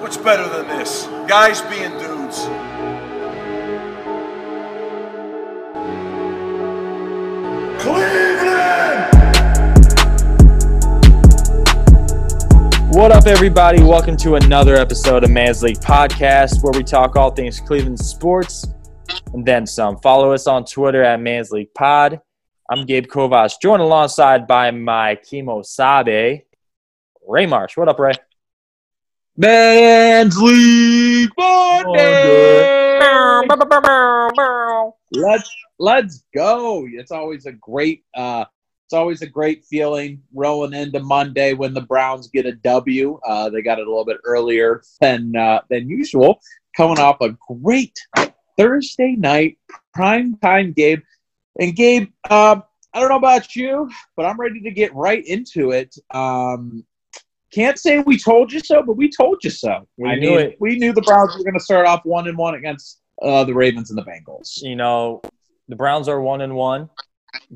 What's better than this? Guys being dudes. Cleveland! What up, everybody? Welcome to another episode of Man's League Podcast, where we talk all things Cleveland sports and then some. Follow us on Twitter at Man's League Pod. I'm Gabe Kovas, joined alongside by my Kimo Sabe, Ray Marsh. What up, Ray? Man's League Monday. Let's let's go. It's always a great uh it's always a great feeling rolling into Monday when the Browns get a W. Uh, they got it a little bit earlier than uh, than usual, coming off a great Thursday night prime time game. And Gabe, um, I don't know about you, but I'm ready to get right into it. Um, can't say we told you so, but we told you so. We I knew mean, it. We knew the Browns were going to start off one and one against uh, the Ravens and the Bengals. You know, the Browns are one and one,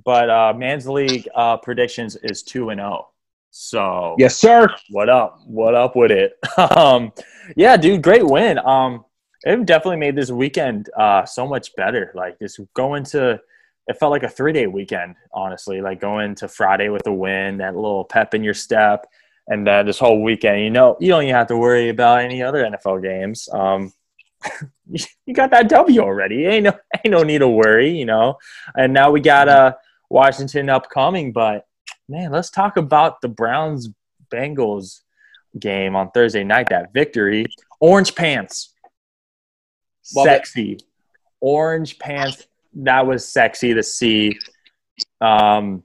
but uh, Man's League uh, predictions is two and zero. So Yes, sir. what up? What up with it? um, yeah, dude, great win. Um, it definitely made this weekend uh, so much better. Like just going to, it felt like a three day weekend, honestly. Like going to Friday with a win, that little pep in your step, and then this whole weekend. You know, you don't even have to worry about any other NFL games. Um, you got that W already. Ain't no, ain't no need to worry. You know, and now we got uh, Washington upcoming, but man, let's talk about the Browns Bengals game on Thursday night. That victory, orange pants, Love it. sexy, orange pants. That was sexy to see. Um,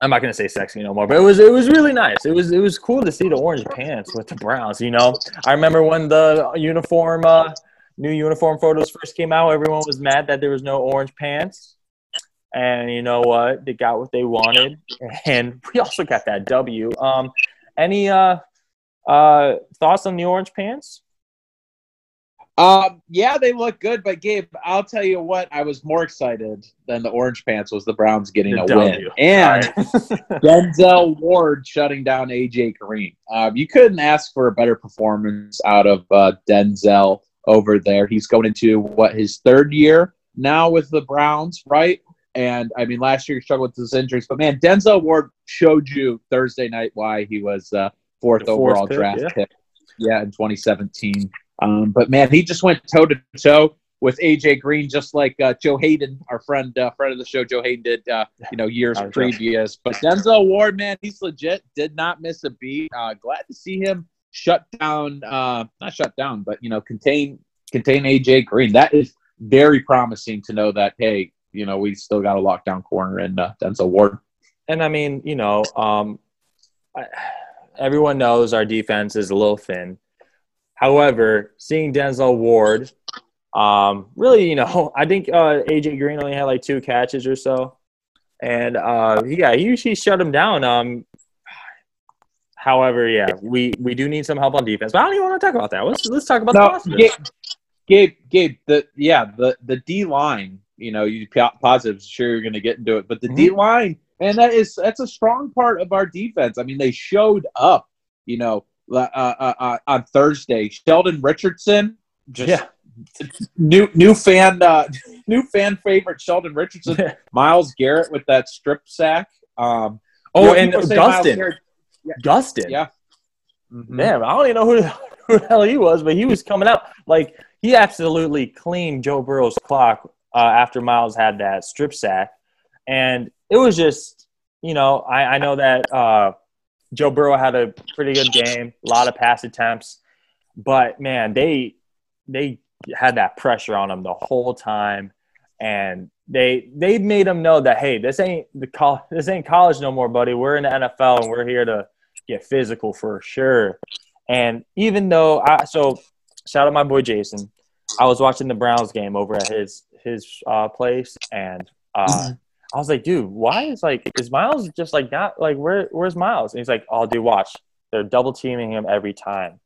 I'm not gonna say sexy no more, but it was it was really nice. It was it was cool to see the orange pants with the Browns. You know, I remember when the uniform, uh, new uniform photos first came out. Everyone was mad that there was no orange pants. And you know what? They got what they wanted, and we also got that W. Um, any uh, uh, thoughts on the orange pants? Um, yeah, they look good, but Gabe, I'll tell you what, I was more excited than the Orange Pants was the Browns getting The a W. win. And All right. Denzel Ward shutting down AJ Green. Um, you couldn't ask for a better performance out of uh, Denzel over there. He's going into what his third year now with the Browns, right? And I mean, last year he struggled with his injuries, but man, Denzel Ward showed you Thursday night why he was uh, fourth, The fourth overall pick, draft yeah. pick. Yeah, in 2017. Um, but man, he just went toe to toe with AJ Green, just like uh, Joe Haden, our friend, uh, friend of the show, Joe Haden did, uh, you know, years previous. But Denzel Ward, man, he's legit. Did not miss a beat. Uh, glad to see him shut down, uh, not shut down, but you know, contain contain AJ Green. That is very promising to know that. Hey, you know, we still got a lockdown corner in uh, Denzel Ward. And I mean, you know, um, I, everyone knows our defense is a little thin. However, seeing Denzel Ward, um, really, you know, I think uh, AJ Green only had like two catches or so, and uh, yeah, he usually shut him down. Um, however, yeah, we we do need some help on defense, but I don't even want to talk about that. Let's let's talk about the No, positives. Gabe, Gabe, the yeah, the the D line. You know, you po- positives. Sure, you're going to get into it, but the D line, and that is that's a strong part of our defense. I mean, they showed up. You know, uh, uh, uh, on Thursday, Sheldon Richardson, just Yeah. new new fan, uh, new fan favorite, Sheldon Richardson. Myles Garrett with that strip sack. Um, Oh, and people say Myles Gustin, Garrett- Gustin. yeah. Mhm. Damn, I don't even know who who the hell he was, but he was coming out like he absolutely cleaned Joe Burrow's clock uh, after Myles had that strip sack, and it was just you know I, I know that uh, Joe Burrow had a pretty good game, a lot of pass attempts, but man, they they had that pressure on him the whole time, and they they made him know that hey, this ain't the col- this ain't college no more, buddy. We're in the NFL and we're here to get physical for sure. And even though I so shout out my boy Jason, I was watching the Browns game over at his his uh, place, and uh, I was like, dude, why is like is Myles just like not like where where's Myles? And he's like, oh, dude, watch, they're double teaming him every time.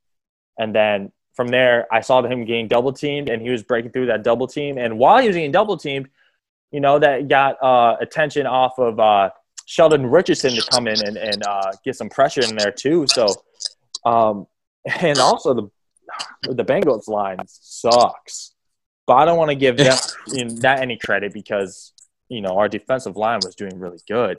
And then from there, I saw him getting double teamed, and he was breaking through that double team. And while he was getting double teamed, you know, that got uh, attention off of uh, Sheldon Richardson to come in and, and uh, get some pressure in there too. So, um, and also the the Bengals line sucks. But I don't want to give them that any credit because you know our defensive line was doing really good.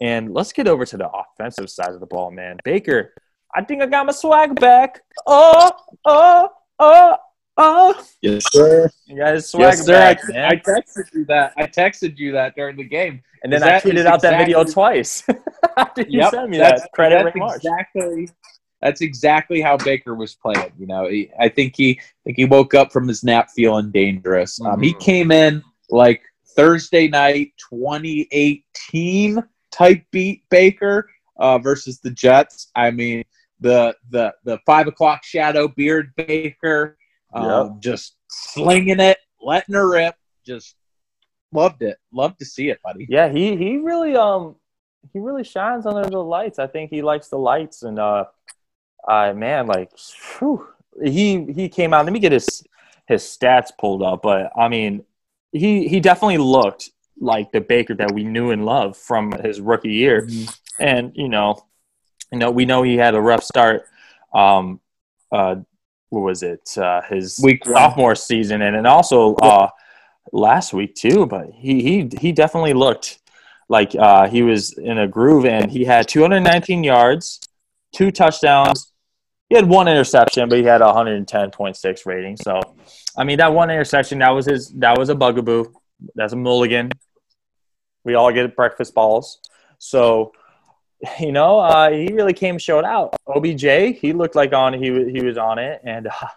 And let's get over to the offensive side of the ball, man. Baker, I think I got my swag back. Oh, oh, oh, oh. Yes, sir. You got his swag Yes, sir. back, I, man. I texted you that. I texted you that during the game. and then I tweeted is out that video twice after you Yep, sent me that's, that. Credit that's Rick Marsh. exactly that's exactly how Baker was playing. You know, he, I think he I think he woke up from his nap feeling dangerous. Um, he Mhm. came in like Thursday night, 2018 type beat Baker uh, versus the Jets. I mean, the the the five o'clock shadow beard Baker, um, just slinging it, letting her rip, just loved it. Loved to see it, buddy. Yeah, he he really um he really shines under the lights. I think he likes the lights and uh uh man like whew, he he came out. Let me get his his stats pulled up, but I mean he he definitely looked like the Baker that we knew and loved from his rookie year. And you know, you know we know he had a rough start um uh what was it? Uh his Week one. sophomore season and and also uh last week too, but he he he definitely looked like uh, he was in a groove, and he had 219 yards, two touchdowns. He had one interception, but he had a 110.6 rating. So, I mean, that one interception that was his that was a bugaboo. That's a mulligan. We all get breakfast balls. So, you know, uh, he really came showed out. OBJ, he looked like on he he was on it, and uh,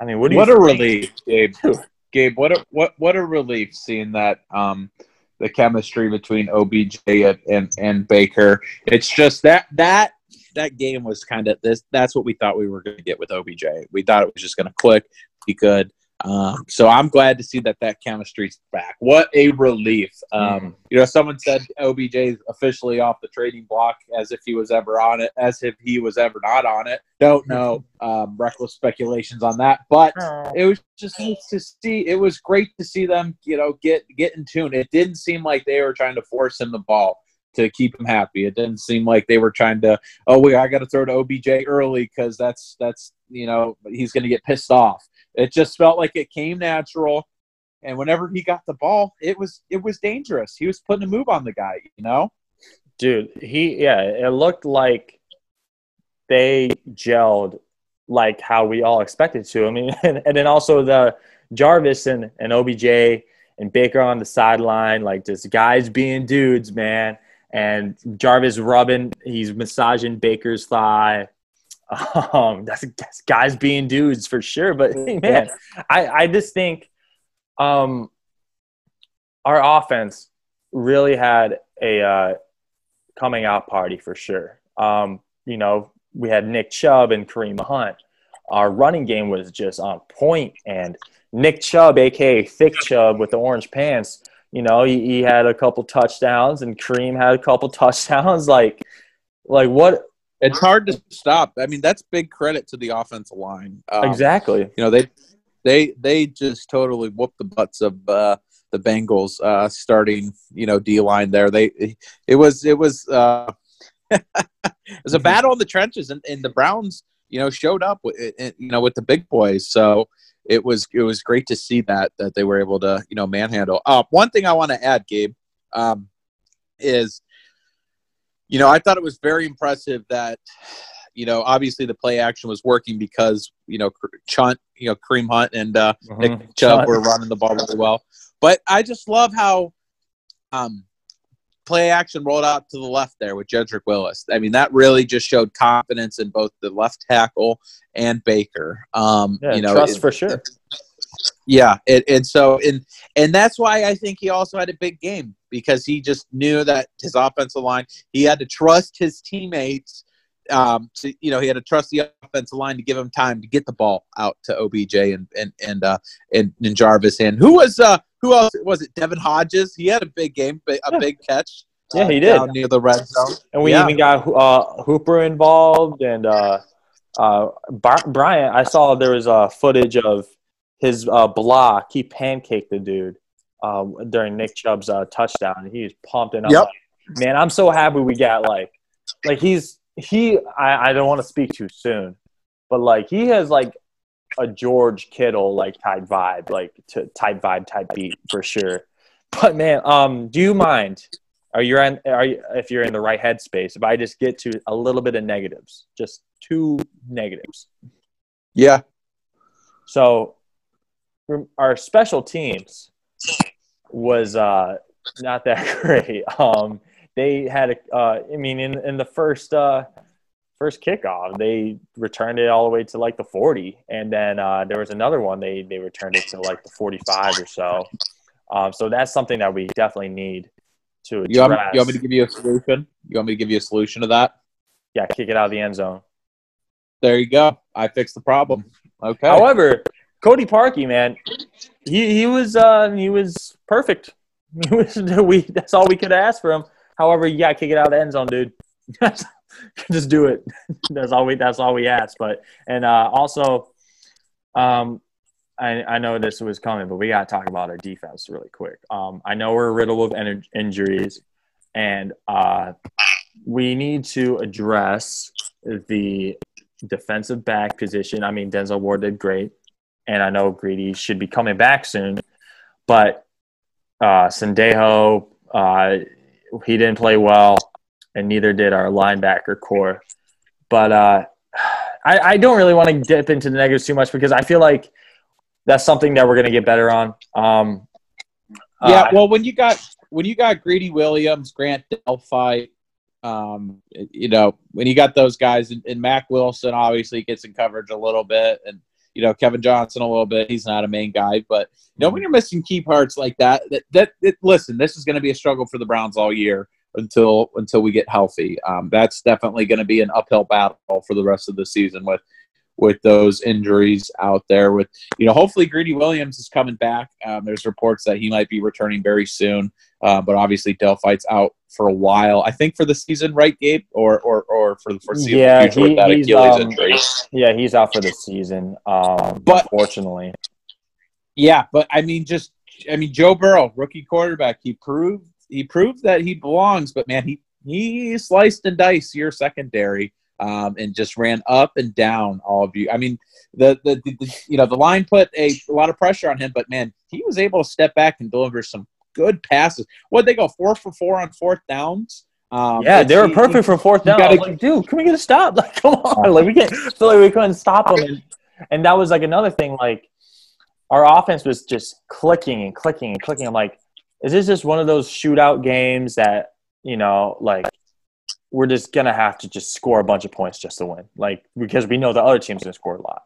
I mean, what do you what a think? relief, Gabe. Gabe, what a what what a relief seeing that um the chemistry between OBJ and and, and Baker. It's just that that that game was kind of this. That's what we thought we were going to get with OBJ. We thought it was just going to click. Be good. Um, so I'm glad to see that that chemistry's back. What a relief! Um, Mm. You know, someone said OBJ is officially off the trading block as if he was ever on it, as if he was ever not on it. Don't know. Um, reckless speculations on that, but it was just nice to see. It was great to see them, you know, get get in tune. It didn't seem like they were trying to force him the ball to keep him happy. It didn't seem like they were trying to, oh, wait, I got to throw to OBJ early because that's that's you know he's going to get pissed off. It just felt like it came natural, and whenever he got the ball, it was it was dangerous. He was putting a move on the guy, you know. Dude, he yeah, it looked like they gelled like how we all expected to. I mean, and, and then also the Jarvis and, and OBJ and Baker on the sideline, like just guys being dudes, man. And Jarvis rubbing, he's massaging Baker's thigh. Um, that's, that's guys being dudes for sure. But man, I, I just think um, our offense really had a uh, coming out party for sure. Um, you know, we had Nick Chubb and Kareem Hunt. Our running game was just on point, and Nick Chubb, aka Thick Chubb, with the orange pants. You know, he, he had a couple touchdowns, and Kareem had a couple touchdowns. Like, like what It's hard to stop. I mean, that's big credit to the offensive line. Um, exactly? you know they they they just totally whooped the butts of uh, the Bengals uh, starting you know D line there. They it was it was uh, it was a battle in the trenches, and, and the Browns you know showed up with you know with the big boys. So it was it was great to see that that they were able to you know manhandle. Uh, one thing I want to add, Gabe, um, is you know I thought it was very impressive that you know, obviously the play action was working because you know Chunt, you know, Kareem Hunt and uh, Nick Mhm. Chubb Chunt. were running the ball really well. But I just love how um, play action rolled out to the left there with Jedrick Willis. I mean, that really just showed confidence in both the left tackle and Baker. Um, Yeah, you know, trust it- for sure. yeah, it, and so and and that's why I think he also had a big game because he just knew that his offensive line he had to trust his teammates. Um, to, you know, he had to trust the offensive line to give him time to get the ball out to OBJ and and and uh, and, and Jarvis and who was uh who else was it? Devin Hodges. He had a big game, a Yeah. big catch. Yeah, uh, he did. down near the red zone. And we Yeah. even got uh, Hooper involved, and uh, uh, Bryant. I saw there was uh, footage of his uh, block. He pancaked the dude um, during Nick Chubb's uh, touchdown, and he was pumped. And I'm Yep. like, man, I'm so happy we got like, like he's he. I, I don't want to speak too soon, but like he has like a George Kittle like type vibe, like to, type vibe, type beat for sure. But man, um, do you mind? Are you in? Are you if you're in the right headspace? If I just get to a little bit of negatives, just two negatives. Yeah. So our special teams was uh, not that great. Um, they had a, uh, I mean, in in the first uh, first kickoff, they returned it all the way to like the 40, and then uh, there was another one they they returned it to like the 45 or so. Um, so that's something that we definitely need to address. You want, me, you want me to give you a solution? You want me to give you a solution to that? Yeah, kick it out of the end zone. There you go. I fixed the problem. Okay. However, Cody Parkey, man, he he was uh, he was perfect. He was we that's all we could ask for him. However, you gotta kick it out of the end zone, dude. Just do it. that's all we that's all we ask. But and uh, also, um, I, I know this was coming, but we got to talk about our defense really quick. Um, I know we're riddled with in- injuries, and uh, we need to address the defensive back position. I mean, Denzel Ward did great, and I know Greedy should be coming back soon, but uh, Sendejo, uh, he didn't play well, and neither did our linebacker core. But uh, I, I don't really want to dip into the negatives too much because I feel like that's something that we're going to get better on. Um, yeah, uh, well, when you got when you got Greedy Williams, Grant Delpit, um, you know, when you got those guys, and, and Mack Wilson obviously gets in coverage a little bit, and you know Kevin Johnson a little bit. He's not a main guy, but you know when you're missing key parts like that, that that, that listen, this is going to be a struggle for the Browns all year until until we get healthy. Um, that's definitely going to be an uphill battle for the rest of the season with with those injuries out there. With you know, hopefully Greedy Williams is coming back. Um, there's reports that he might be returning very soon, uh, but obviously Delpit's out for a while. I think for the season, right, Gabe, or or, or for the foreseeable yeah, future he, with that Achilles um, injury. Yeah, he's out for the season. Um, But- unfortunately, Yeah, but I mean, just I mean, Joe Burrow, rookie quarterback, he proved he proved that he belongs. But man, he he sliced and diced your secondary. Um, and just ran up and down all of you. I mean, the, the, the, the you know the line put a, a lot of pressure on him, but man, he was able to step back and deliver some good passes. What they go four for four on fourth downs. Um, yeah, they were he- perfect for fourth down. gotta- like, dude, can we get a stop? Like, come on, like we can't feel like we couldn't stop them. And, and that was like another thing. Like, our offense was just clicking and clicking and clicking. I'm like, is this just one of those shootout games that you know, like we're just gonna have to just score a bunch of points just to win, like because we know the other team's gonna score a lot.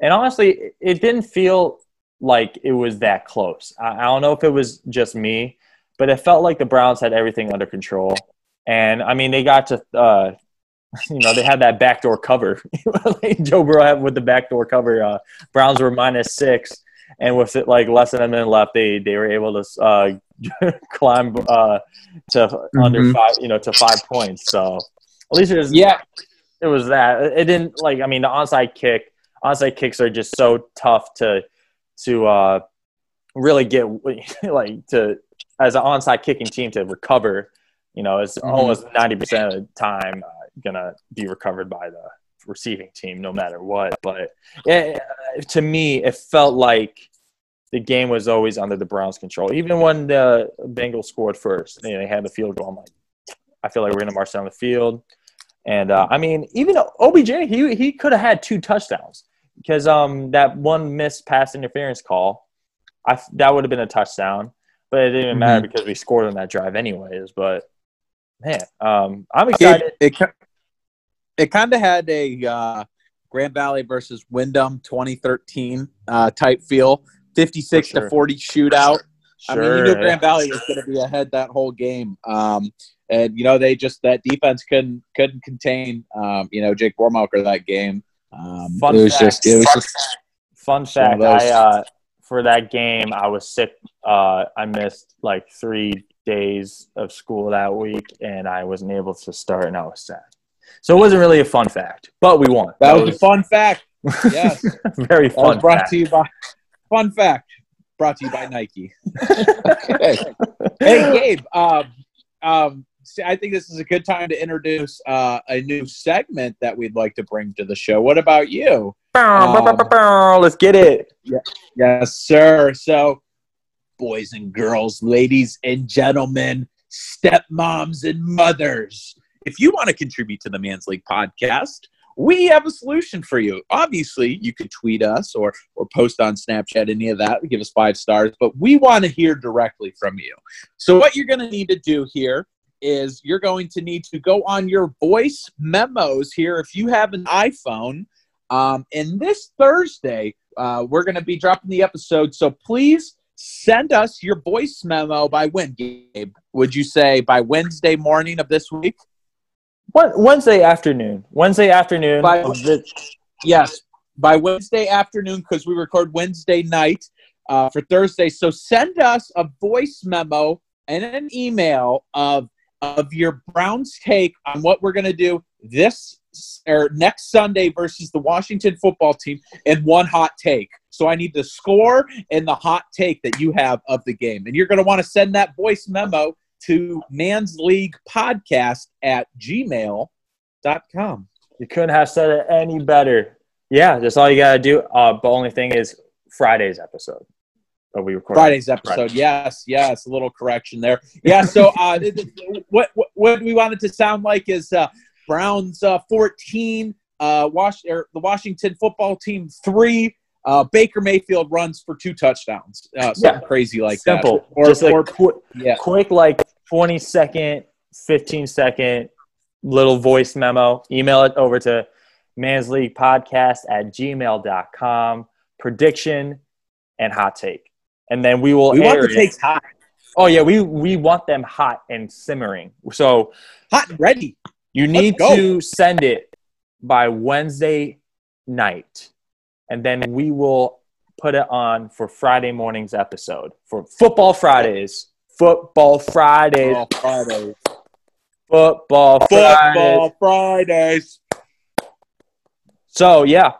And honestly, it- didn't feel like it was that close. I, I don't know if it was just me, but it felt like the Browns had everything under control. And I mean, they got to, uh, you know, they had that backdoor cover. Joe Burrow had with the backdoor cover. Uh, Browns were minus six, and with it like less than a minute left, they they were able to uh, climb uh, to under Mhm. five, you know, to five points. So at least it was Yeah, it was that. It didn't like. I mean, the onside kick, onside kicks are just so tough to to uh, really get like to as an onside kicking team to recover. You know, it's Mhm. almost ninety percent of the time uh, gonna be recovered by the receiving team, no matter what. But yeah, to me, it felt like the game was always under the Browns' control. Even when the Bengals scored first, you know, they had the field goal. I'm like, I feel like we're gonna march down the field. And uh, I mean, even OBJ, he he could have had two touchdowns because um that one missed pass interference call, I that would have been a touchdown, but it didn't even matter because we scored on that drive anyways. But man, um, I'm excited. it it, it kind of had a uh, Grand Valley versus Wyndham 2013 uh, type feel, 56 sure. to 40 shootout. I mean, you knew. Grand Valley was going to be ahead that whole game, um, and you know they just that defense couldn't couldn't contain um, you know Jake Bormelker that game. Um, Fun it was fact. just it was just Fun fact. I uh, for that game I was sick. Uh, I missed like three days of school that week, and I wasn't able to start, and I was sad. So it wasn't really a fun fact, but we won. that was a fun fact. Yes, very that was fun. brought fact. to you by fun fact brought to you by Nike. okay. hey Gabe, um, um, I think this is a good time to introduce uh, a new segment that we'd like to bring to the show. What about you? Um, Let's get it. Yes, sir. So, boys and girls, ladies and gentlemen, stepmoms and mothers, if you want to contribute to the Man's League podcast, we have a solution for you. Obviously, you could tweet us or or post on Snapchat, any of that. Give us five stars, but we want to hear directly from you. So, what you're going to need to do here is you're going to need to go on your voice memos here. If you have an iPhone, um, and this Thursday, uh, we're going to be dropping the episode. So please send us your voice memo by when, Gabe? Would you say by Wednesday morning of this week? Wed- Wednesday afternoon. Wednesday afternoon. By- the- Yes, by Wednesday afternoon because we record Wednesday night uh, for Thursday. So send us a voice memo and an email of of your Browns take on what we're going to do this or next Sunday versus the Washington football team in one hot take. So I need the score and the hot take that you have of the game. And you're going to want to send that voice memo to Man's League Podcast at gmail.com. you couldn't have said it any better. Yeah, that's all you got to do. Uh, the only thing is Friday's episode. But we record Friday's episode. Friday. Yes, yes, a little correction there. Yeah, so uh, what, what what we wanted to sound like is uh, Browns uh, 14, uh, Wash, or the Washington football team 3. Uh, Baker Mayfield runs for two touchdowns. Uh, something Yeah. crazy like Simple. that. Or, Just a or quick, yeah. quick, like 20 second, 15 second little voice memo. Email it over to mansleague podcast at gmail.com. Prediction and hot take. And then we will we want the takes hot, Oh yeah, we we want them hot and simmering. So hot and ready. you need to send it by Wednesday night, and then we will put it on for Friday morning's episode for Football Fridays. Football Fridays. Oh, Friday. Football Fridays. Football Fridays. So yeah,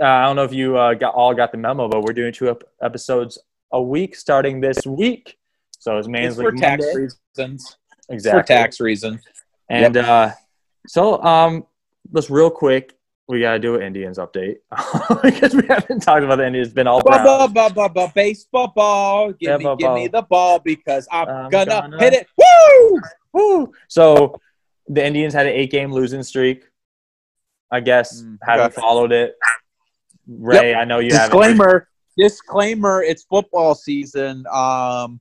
uh, I don't know if you uh, got all got the memo, but we're doing two ep- episodes a week starting this week. So it's Man's for League tax reasons. Exactly. For tax reasons. And uh, so, um, let's real quick. We gotta do an Indians update because we haven't talked about the Indians. It's been all Ba, Browns. ba, ba, ba, ba, baseball ball. Give Yeah, me, ba, give me the ball because I'm, I'm gonna, gonna- hit it. Woo! Woo! So the Indians had an eight-game losing streak. I guess Mm, haven't okay. followed it. Ray, I know you haven't. Disclaimer. Disclaimer. It's football season. Um,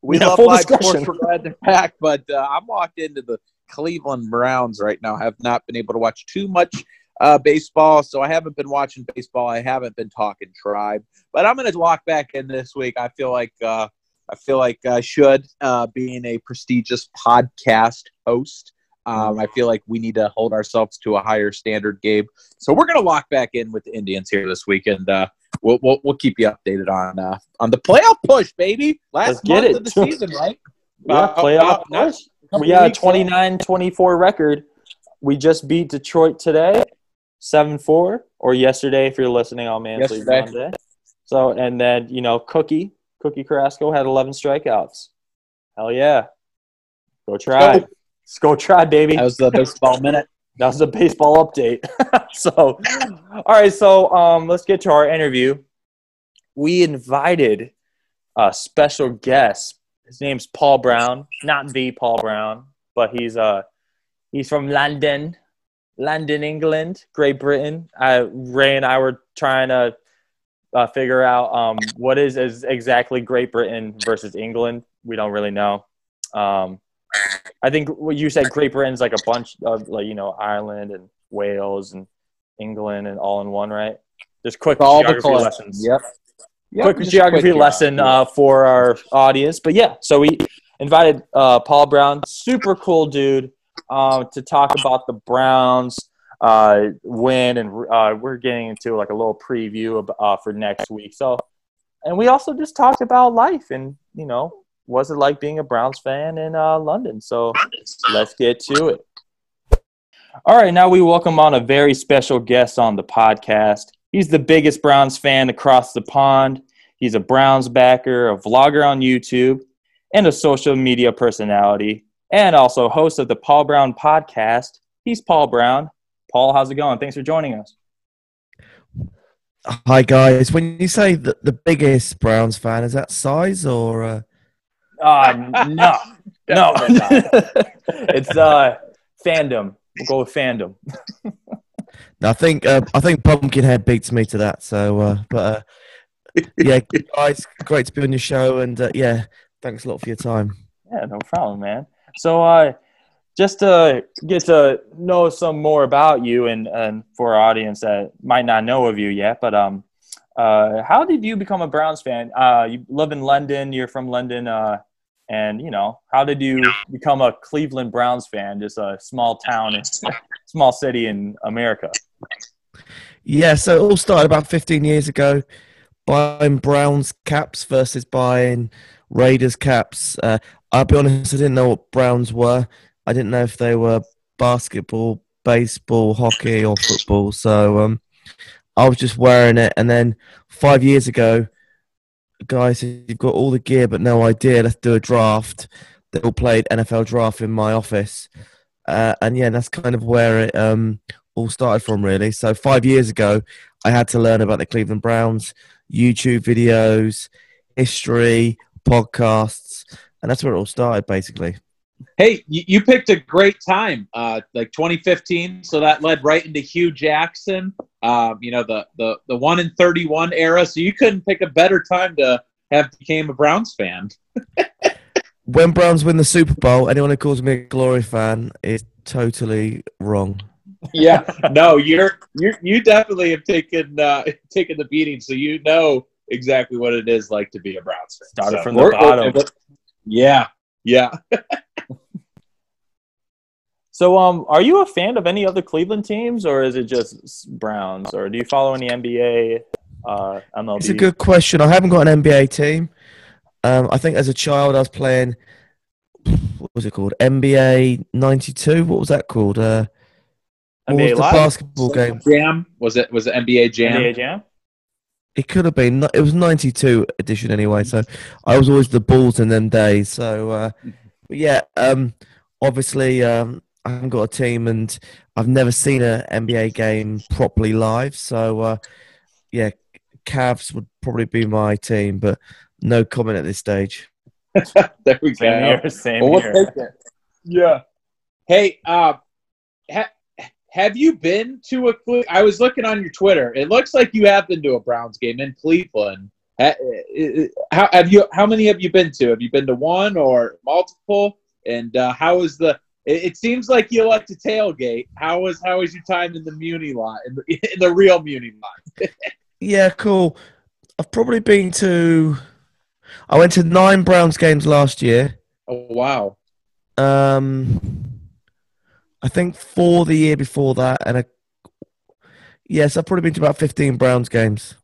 we Yeah, love full live sports. discretion. We're glad to back, but uh, I'm locked into the Cleveland Browns right now. have not been able to watch too much uh, baseball, so I haven't been watching baseball. I haven't been talking tribe, but I'm going to lock back in this week. I feel like uh, I feel like I should, uh, being a prestigious podcast host. Um, I feel like we need to hold ourselves to a higher standard, Gabe. So we're going to lock back in with the Indians here this week, and uh, we'll, we'll we'll keep you updated on uh, on the playoff push, baby. Last Let's get month it. of the season, right? Yeah, Uh, playoff uh, push. We got a 29-24 record. We just beat Detroit today, seven four, or yesterday if you're listening on League Yesterday. Monday. So and then you know Cookie Cookie Carrasco had 11 strikeouts. Hell yeah, go try, Go. go try, baby. That was the baseball minute. That was a baseball update. so, all right. So, um, let's get to our interview. We invited a special guest. His name's Paul Brown, not the Paul Brown, but he's uh he's from London, London, England, Great Britain. I, Ray and I were trying to uh, figure out um, what is, is exactly Great Britain versus England. We don't really know. Um, I think what you said, Great Britain's like a bunch of like you know Ireland and Wales and England and all in one, right? Just quick All geography lessons. Yep. Yep, quick geography quick, lesson yeah. uh, for our audience. But yeah, so we invited uh, Paul Brown, super cool dude, um, to talk about the Browns uh, win, and uh, we're getting into like a little preview of, uh, for next week. So, and we also just talked about life and you know, was it like being a Browns fan in uh, London? So let's get to it. All right, now we welcome on a very special guest on the podcast. He's the biggest Browns fan across the pond. He's a Browns backer, a vlogger on YouTube, and a social media personality. And also host of the Paul Brown podcast. He's Paul Brown. Paul, how's it going? Thanks for joining us. Hi guys. When you say the, the biggest Browns fan, is that size or? Uh... Uh, no, no. it's uh, fandom. We'll go with fandom. I think uh, I think Pumpkinhead beats me to that. So, uh, but uh, yeah, guys, great to be on your show, and uh, yeah, thanks a lot for your time. Yeah, no problem, man. So, uh, just to get to know some more about you, and and for our audience that might not know of you yet, but um, uh, how did you become a Browns fan? Uh, you live in London. You're from London. Uh, and you know, how did you become a Cleveland Browns fan? Just a small town, small city in America. Yeah, so it all started about 15 years ago, buying Browns caps versus buying Raiders caps. Uh, I'll be honest, I didn't know what Browns were. I didn't know if they were basketball, baseball, hockey, or football. So um, I was just wearing it. And then five years ago, guys, you've got all the gear but no idea. Let's do a draft. They all played NFL draft in my office. Uh, and yeah, that's kind of where it um, all started from, really. So five years ago, I had to learn about the Cleveland Browns, YouTube videos, history, podcasts, and that's where it all started, basically. Hey, you, you picked a great time, uh, like 2015. So that led right into Hue Jackson, um, you know, the, the, the 1 in 31 era. So you couldn't pick a better time to have became a Browns fan. when Browns win the Super Bowl, anyone who calls me a glory fan is totally wrong. yeah, no, you're you you definitely have taken uh, taken the beating, so you know exactly what it is like to be a Browns fan. Started so from the bottom. Yeah, yeah. so, um, are you a fan of any other Cleveland teams, or is it just Browns, or do you follow any NBA, uh, MLB? It's a good question. I haven't got an NBA team. Um, I think as a child I was playing. What was it called? NBA '92. What was that called? Uh, what NBA was the Live? basketball game? Jam was it? Was it NBA Jam? NBA Jam. It could have been. It was '92 edition anyway. So I was always the Bulls in them days. So uh, but yeah, um, obviously um, I haven't got a team, and I've never seen an NBA game properly live. So uh, yeah, Cavs would probably be my team, but no comment at this stage. there we Same here. Same Well, we'll here. take it. Yeah. Hey, uh, ha- have you been to a? I was looking on your Twitter. It looks like you have been to a Browns game in Cleveland. Uh, How have you? How many have you been to? Have you been to one or multiple? And uh, how is the? It, it seems like you like to tailgate. How was how was your time in the Muni lot in the, in the real Muni lot? Yeah, cool. I've probably been to. I went to nine Browns games last year. Oh wow! Um, I think four the year before that, and a yes, I've probably been to about fifteen Browns games.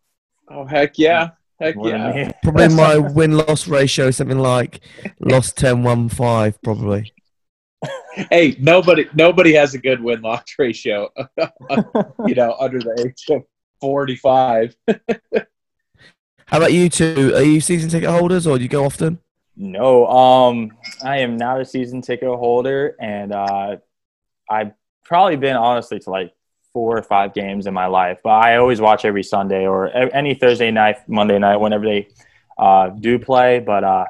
Oh heck yeah! Heck More than yeah! Probably my win loss ratio is something like lost 10 1 5, probably. Hey, nobody nobody has a good win loss ratio. you know, under the age of 45. How about you two? Are you season ticket holders or do you go often? No, um, I am not a season ticket holder, and uh, I've probably been honestly to like four or five games in my life. But I always watch every Sunday or any Thursday night, Monday night, whenever they uh, do play. But uh,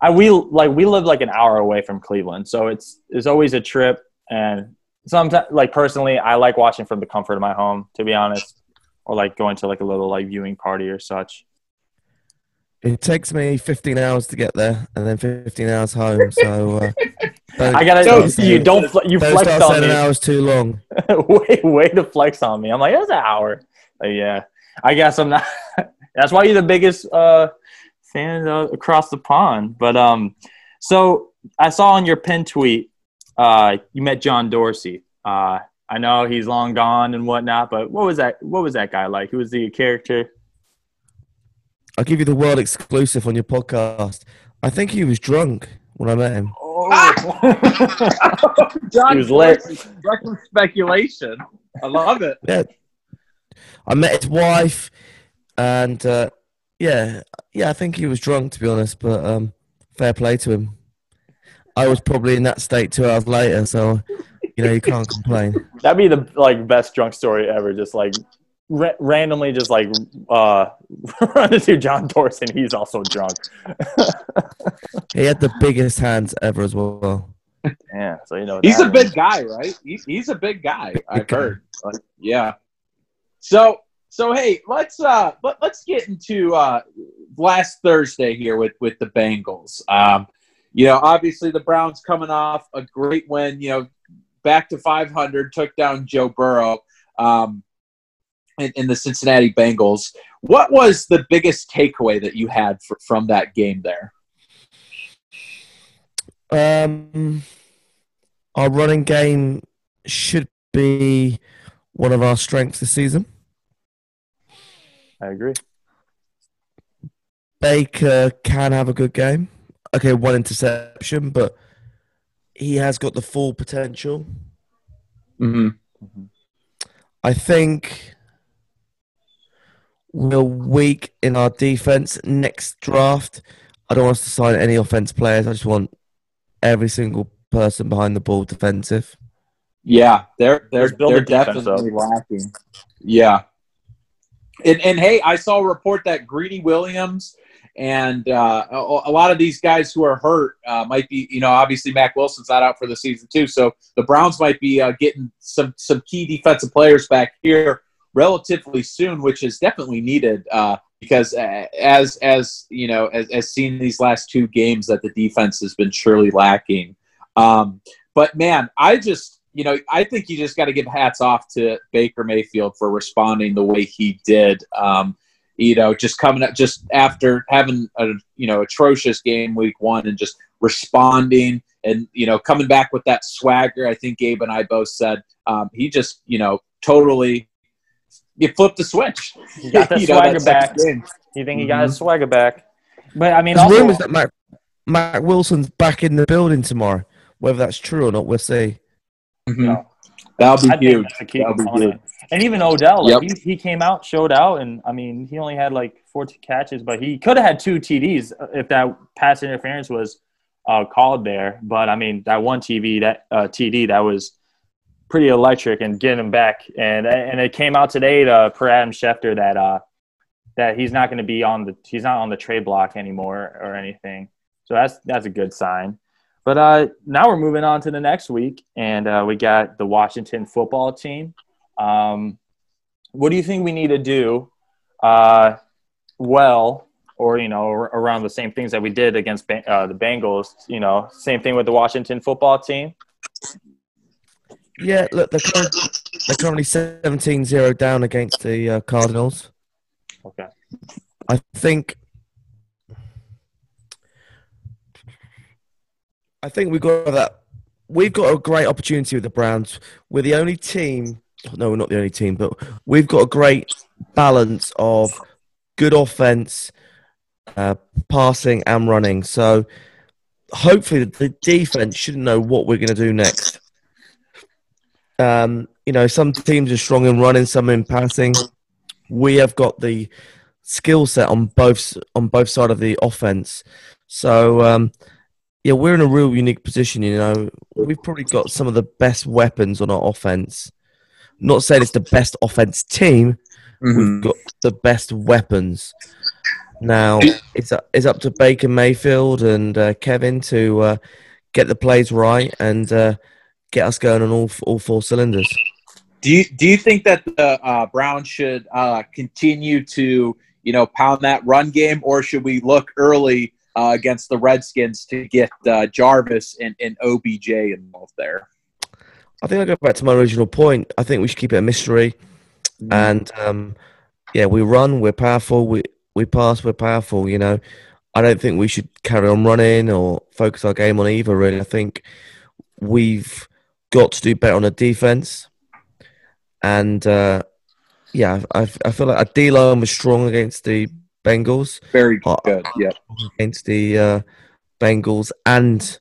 I we like we live like an hour away from Cleveland, so it's it's always a trip. And sometimes, like personally, I like watching from the comfort of my home, to be honest, or like going to like a little like viewing party or such. It takes me 15 hours to get there and then 15 hours home. So uh, don't- I gotta So- you don't fl- you don't flex start on saying me. an hour's too long. way, way to flex on me. I'm like, that's an hour. Like, yeah, I guess I'm not. that's why you're the biggest uh, fan uh, across the pond. But um, so I saw on your pin tweet, uh, you met John Dorsey. Uh, I know he's long gone and whatnot, but what was that? What was that guy like? Who was the character? I'll give you the world exclusive on your podcast. I think he was drunk when I met him. John He was lit. Dorsey, Reckless speculation. I love it. Yeah. I met his wife, and uh, yeah, yeah, I think he was drunk to be honest, but um, fair play to him. I was probably in that state two hours later, so you know you can't complain. That'd be the like best drunk story ever. Just like ra- randomly, just like uh, run into John Dorsey. He's also drunk. He had the biggest hands ever as well. yeah, so you know He's a one. big guy, right? He's he's a big guy. I've guy. heard. Like, yeah. So so hey, let's uh let, let's get into uh last Thursday here with with the Bengals. Um, you know, obviously the Browns coming off a great win. You know, back to 500, took down Joe Burrow. Um, in, in the Cincinnati Bengals. What was the biggest takeaway that you had fr- from that game there? Um, our running game should be one of our strengths this season. I agree. Baker can have a good game. Okay, one interception, but he has got the full potential. Mm-hmm. I think we're weak in our defense. Next draft, I don't want us to sign any offense players. I just want every single person behind the ball defensive. Yeah, they're they're they're the defense definitely lacking. Yeah, and and hey, I saw a report that Greedy Williams and uh, a, a lot of these guys who are hurt uh, might be, you know, obviously Mack Wilson's not out for the season too, so the Browns might be uh, getting some some key defensive players back here relatively soon, which is definitely needed. Uh, because uh, as as you know, as, as seen these last two games, that the defense has been surely lacking. Um, but man, I just you know, I think you just got to give hats off to Baker Mayfield for responding the way he did. Um, you know, just coming up just after having a you know atrocious game week one and just responding and you know coming back with that swagger. I think Gabe and I both said um, he just you know totally you flipped the switch. He got the You swagger that second back. You think he got his swagger back? But I mean, There's also, rumors that Mack, Mack Wilson's back in the building tomorrow. Whether that's true or not, we'll see. Mhm. you know, That'll be I huge. that's a key That'll be huge. And even Odell, like Yep. he, he came out, showed out, and I mean, he only had like 14 catches, but he could have had two TDs if that pass interference was uh, called there. But I mean, that one TV, that uh, TD, that was pretty electric and getting him back. And and it came out today to per Adam Schefter that uh, that he's not going to be on the he's not on the trade block anymore or anything. So that's that's a good sign. But uh, now we're moving on to the next week, and uh, we got the Washington football team. Um, what do you think we need to do uh, well, or you know, around the same things that we did against uh, the Bengals? You know, same thing with the Washington football team. Yeah, look, they're, they're currently 17-0 down against the uh, Cardinals. Okay. I think I think we've got that we've got a great opportunity with the Browns. We're the only team no, we're not the only team, but we've got a great balance of good offense, uh, passing and running. So hopefully the defense shouldn't know what we're going to do next. Um, you know, some teams are strong in running, some in passing. We have got the skill set on both on both side of the offense. So um, yeah, we're in a real unique position. You know, we've probably got some of the best weapons on our offense. Not saying it's the best offense team. Mhm. We've got the best weapons. Now it's up, it's up to Baker Mayfield and uh, Kevin to uh, get the plays right and uh, get us going on all all four cylinders. Do you do you think that the uh, Browns should uh, continue to you know pound that run game, or should we look early uh, against the Redskins to get uh, Jarvis and, and OBJ involved there? I think I go back to my original point. I think we should keep it a mystery, and um, yeah, we run, we're powerful, we we pass, we're powerful. You know, I don't think we should carry on running or focus our game on either. Really, I think we've got to do better on the defense, and uh, yeah, I, I feel like our D line was strong against the Bengals, Very Uh, good. Yeah. against the uh, Bengals, and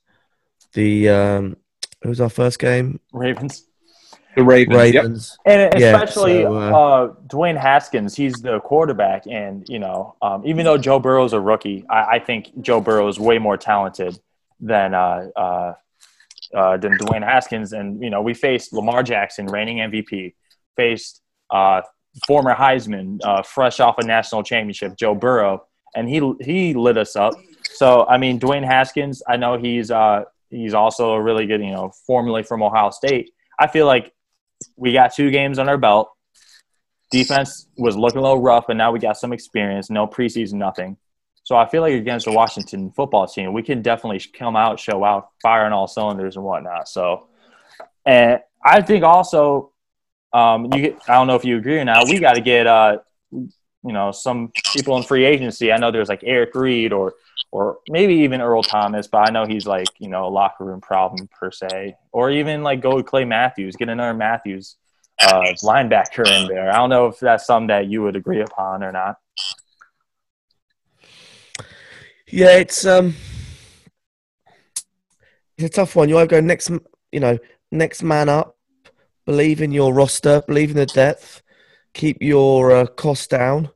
the um, who was our first game? Ravens. The Ravens. Yep. Ravens. And Yeah, especially so, uh, uh, Dwayne Haskins, he's the quarterback, and you know, um, even though Joe Burrow's a rookie, I, I think Joe Burrow is way more talented than uh, uh, than Dwayne Haskins. And you know, we faced Lamar Jackson, reigning MVP, faced uh, former Heisman, uh, fresh off a national championship, Joe Burrow, and he he lit us up. So I mean, Dwayne Haskins, I know he's uh, he's also a really good, you know, formerly from Ohio State. I feel like we got two games on our belt. Defense was looking a little rough, and now we got some experience. No preseason, nothing. So I feel like against the Washington football team, we can definitely come out, show out, fire on all cylinders and whatnot. So, and I think also, um, you I don't know if you agree or not. We got to get uh, you know, some people in free agency. I know there's like Eric Reid or or maybe even Earl Thomas, but I know he's like you know a locker room problem per se. Or even like go with Clay Matthews, get another Matthews uh, linebacker in there. I don't know if that's something that you would agree upon or not. Yeah, it's um, it's a tough one. You either go next, you know, next man up, believe in your roster, believe in the depth, keep your uh, down,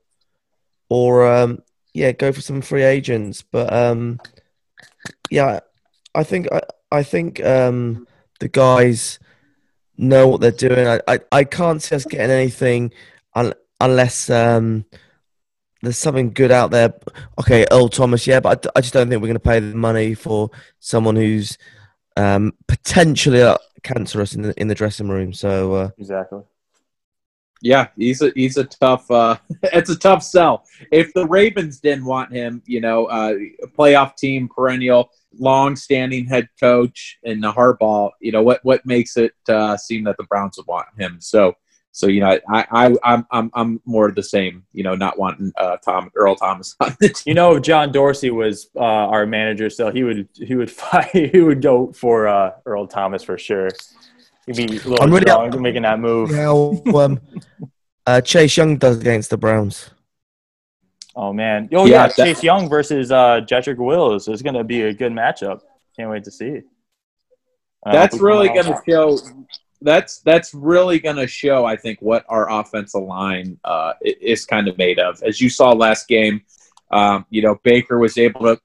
or um, yeah, go for some free agents. But um, yeah, I think I, I think um, the guys know what they're doing. I, I, I can't see us getting anything un- unless um, there's something good out there. Okay, Earl Thomas, yeah, but I, I just don't think we're going to pay the money for someone who's um, potentially uh, cancerous in the in the dressing room. So uh, Exactly. Yeah, he's a he's a tough. Uh, it's a tough sell. If the Ravens didn't want him, you know, uh, playoff team, perennial, long-standing head coach, and the Harbaugh, you know, what what makes it uh, seem that the Browns would want him? So, so you know, I I I'm I'm I'm more the same. You know, not wanting uh, Tom Earl Thomas on the team. You know, if John Dorsey was uh, our manager, still he would he would fight he would go for uh, Earl Thomas for sure. He'd be a little I'm really- strong to making that move. how um, uh, Chase Young does against the Browns. Oh man, oh Yeah, yeah, that- Chase Young versus uh, Jedrick Wills is going to be a good matchup. Can't wait to see. Uh, that's really going to show. That's that's really going to show. I think what our offensive line uh, is kind of made of. As you saw last game, um, you know Baker was able to.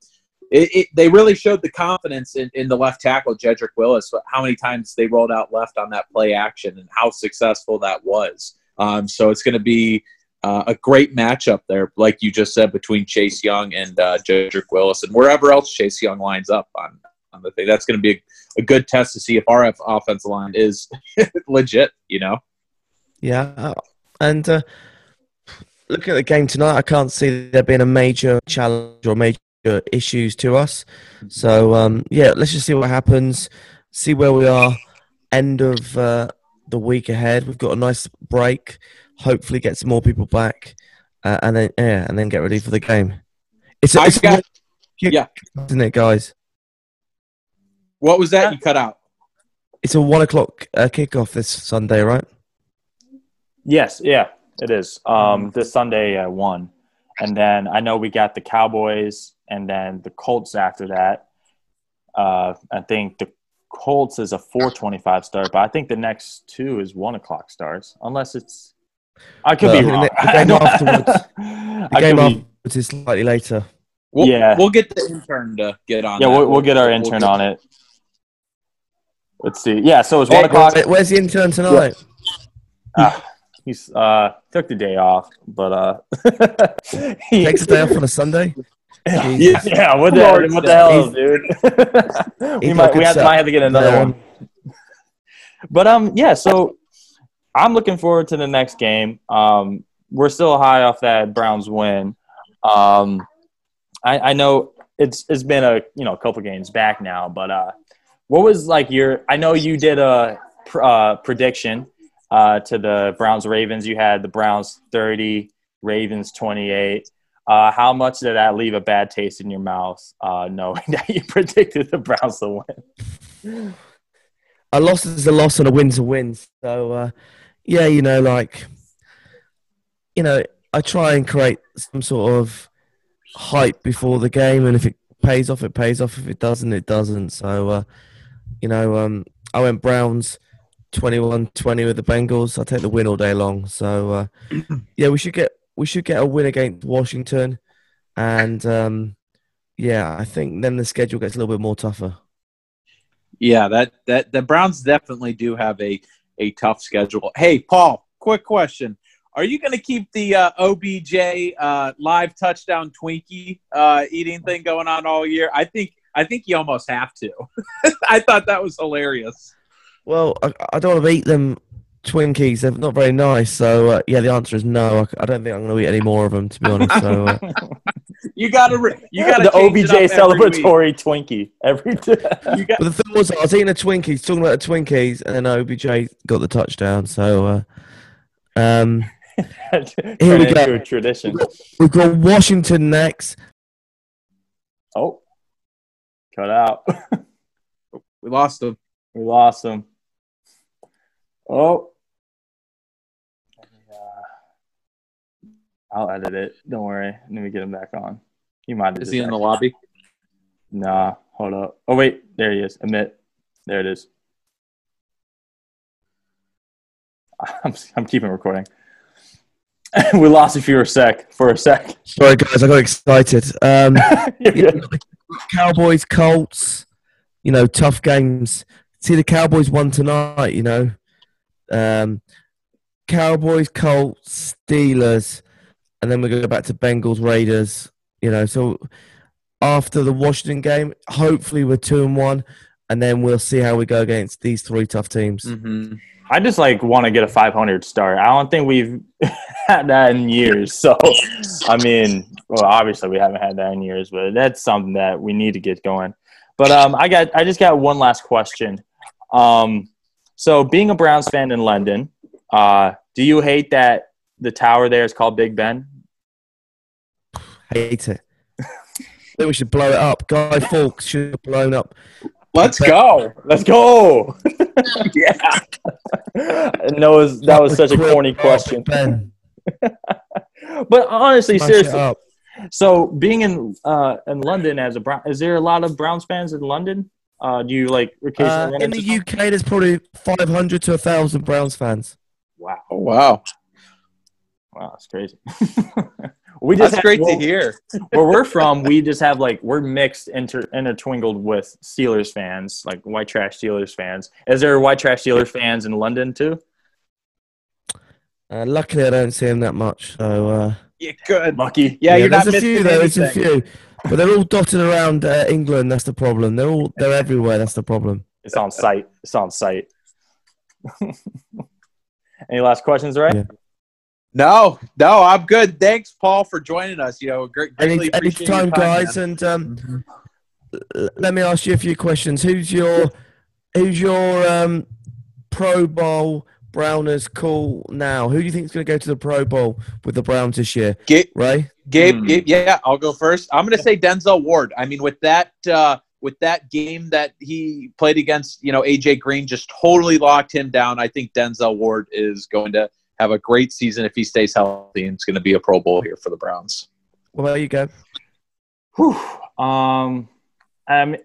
It, it, they really showed the confidence in, in the left tackle, Jedrick Willis. How many times they rolled out left on that play action, and how successful that was. Um, so it's going to be uh, a great matchup there, like you just said, between Chase Young and uh, Jedrick Willis, and wherever else Chase Young lines up on on the thing. That's going to be a, a good test to see if our offensive line is legit. You know, Yeah, and uh, looking at the game tonight, I can't see there being a major challenge or major issues to us. So um, yeah, let's just see what happens. See where we are. End of uh, the week ahead. We've got a nice break. Hopefully, get some more people back, uh, and then yeah, and then get ready for the game. It's, it's got- yeah. isn't it, guys? What was that you cut out? It's a one o'clock uh, kickoff this Sunday, right? Yes, yeah, it is. Um, this Sunday at one, and then I know we got the Cowboys and then the Colts after that. Uh, I think the Colts is a four twenty-five start, but I think the next two is one o'clock starts, unless it's. I could Well, be the- wrong. the game afterwards- I The game could be- is slightly later. We'll, Yeah. we'll get the intern to get on. yeah, that. we'll, we'll get our intern on it. Let's see. Yeah, so it's one Hey, o'clock. Where's the intern tonight? Ah, he's uh took the day off, but uh he, Takes a day off on a Sunday. Yeah, Jesus. yeah, what the, Lord, what the hell, he's- dude? we might we have, might have to get another Yeah. one. But um, yeah. So I'm looking forward to the next game. Um, we're still high off that Browns win. Um, I, I know it's it's been a you know a couple games back now, but uh, what was like your? I know you did a uh, prediction uh, to the Browns Ravens. You had the Browns 30, Ravens 28. Uh, how much did that leave a bad taste in your mouth, uh, knowing that you predicted the Browns to win? a loss is a loss and a win's a win. So, uh, yeah, you know, like, you know, I try and create some sort of hype before the game, and if it pays off, it pays off. If it doesn't, it doesn't. So, uh, you know, um, I went Browns 21-20 with the Bengals. I take the win all day long. So, uh, yeah, we should get we should get a win against Washington, and um, yeah, I think then the schedule gets a little bit more tougher. Yeah, that that the Browns definitely do have a a tough schedule. Hey, Paul, quick question: Are you going to keep the uh, OBJ uh, live touchdown Twinkie uh, eating thing going on all year? I think I think you almost have to. I thought that was hilarious. Well, I, I don't want to eat them Twinkies. They're not very nice. So uh, yeah, the answer is no. I, I don't think I'm going to eat any more of them, to be honest. So uh, You got to you got the OBJ celebratory Twinkie every day. You got but the thing was, I was eating the Twinkies, talking about the Twinkies, and then OBJ got the touchdown. So uh, um, Here we go. tradition. we've got Washington next. Oh, cut out. we lost him. we lost him. Oh. I'll edit it. Don't worry. Let me get him back on. He might Is he in the lobby? Nah, hold up. Oh wait, there he is. Emit. There it is. I'm I'm keeping recording. we lost you for a sec. For a sec. Sorry, guys, I got excited. Um, You're Yeah, good. Cowboys, Colts, you know, tough games. See, the Cowboys won tonight, you know. Um, Cowboys, Colts, Steelers, and then we go back to Bengals, Raiders, you know. So after the Washington game, hopefully we're 2 and 1, and then we'll see how we go against these three tough teams. Mm-hmm. I just like want to get a 500 start. I don't think we've had that in years. So, I mean, well, obviously we haven't had that in years, but that's something that we need to get going. But um, I got, I just got one last question. Um, so, being a Browns fan in London, uh, do you hate that the tower there is called Big Ben? Hate it. I think we should blow it up. Guy Fawkes should have blown up. Let's go. Let's go. Yeah. and that was that was such a corny question. But honestly, smash seriously, up. So, being in uh, in London as a Brown, is there a lot of Browns fans in London? Uh, do you like occasionally Uh, in into the UK, there's probably 500 to 1,000 Browns fans. Wow, Oh wow, wow, that's crazy. we just that's have- great well, to hear. Where we're from, we just have like we're mixed, inter intertwingled with Steelers fans, like white trash Steelers fans. Is there white trash Steelers fans in London too? Uh, luckily, I don't see them that much. So, uh, Yeah, good. Lucky. Yeah, you're not a few though. There's a few, but they're all dotted around uh, England. That's the problem. They're all they're everywhere. That's the problem. It's on site. It's on site. Any last questions, right? Yeah. No, no, I'm good. Thanks, Paul, for joining us. You know, great. Any greatly appreciate your anytime, guys. man. And um, l- let me ask you a few questions. Who's your who's your um, Pro Bowl Browners call now? Who do you think is going to go to the Pro Bowl with the Browns this year? Gabe, Ray. Gabe, Hmm. Gabe, yeah, I'll go first. I'm going to say Denzel Ward. I mean, with that, uh, with that game that he played against, you know, AJ Green just totally locked him down. I think Denzel Ward is going to have a great season if he stays healthy, and it's going to be a Pro Bowl here for the Browns. What about you, go? Whew. Um, um,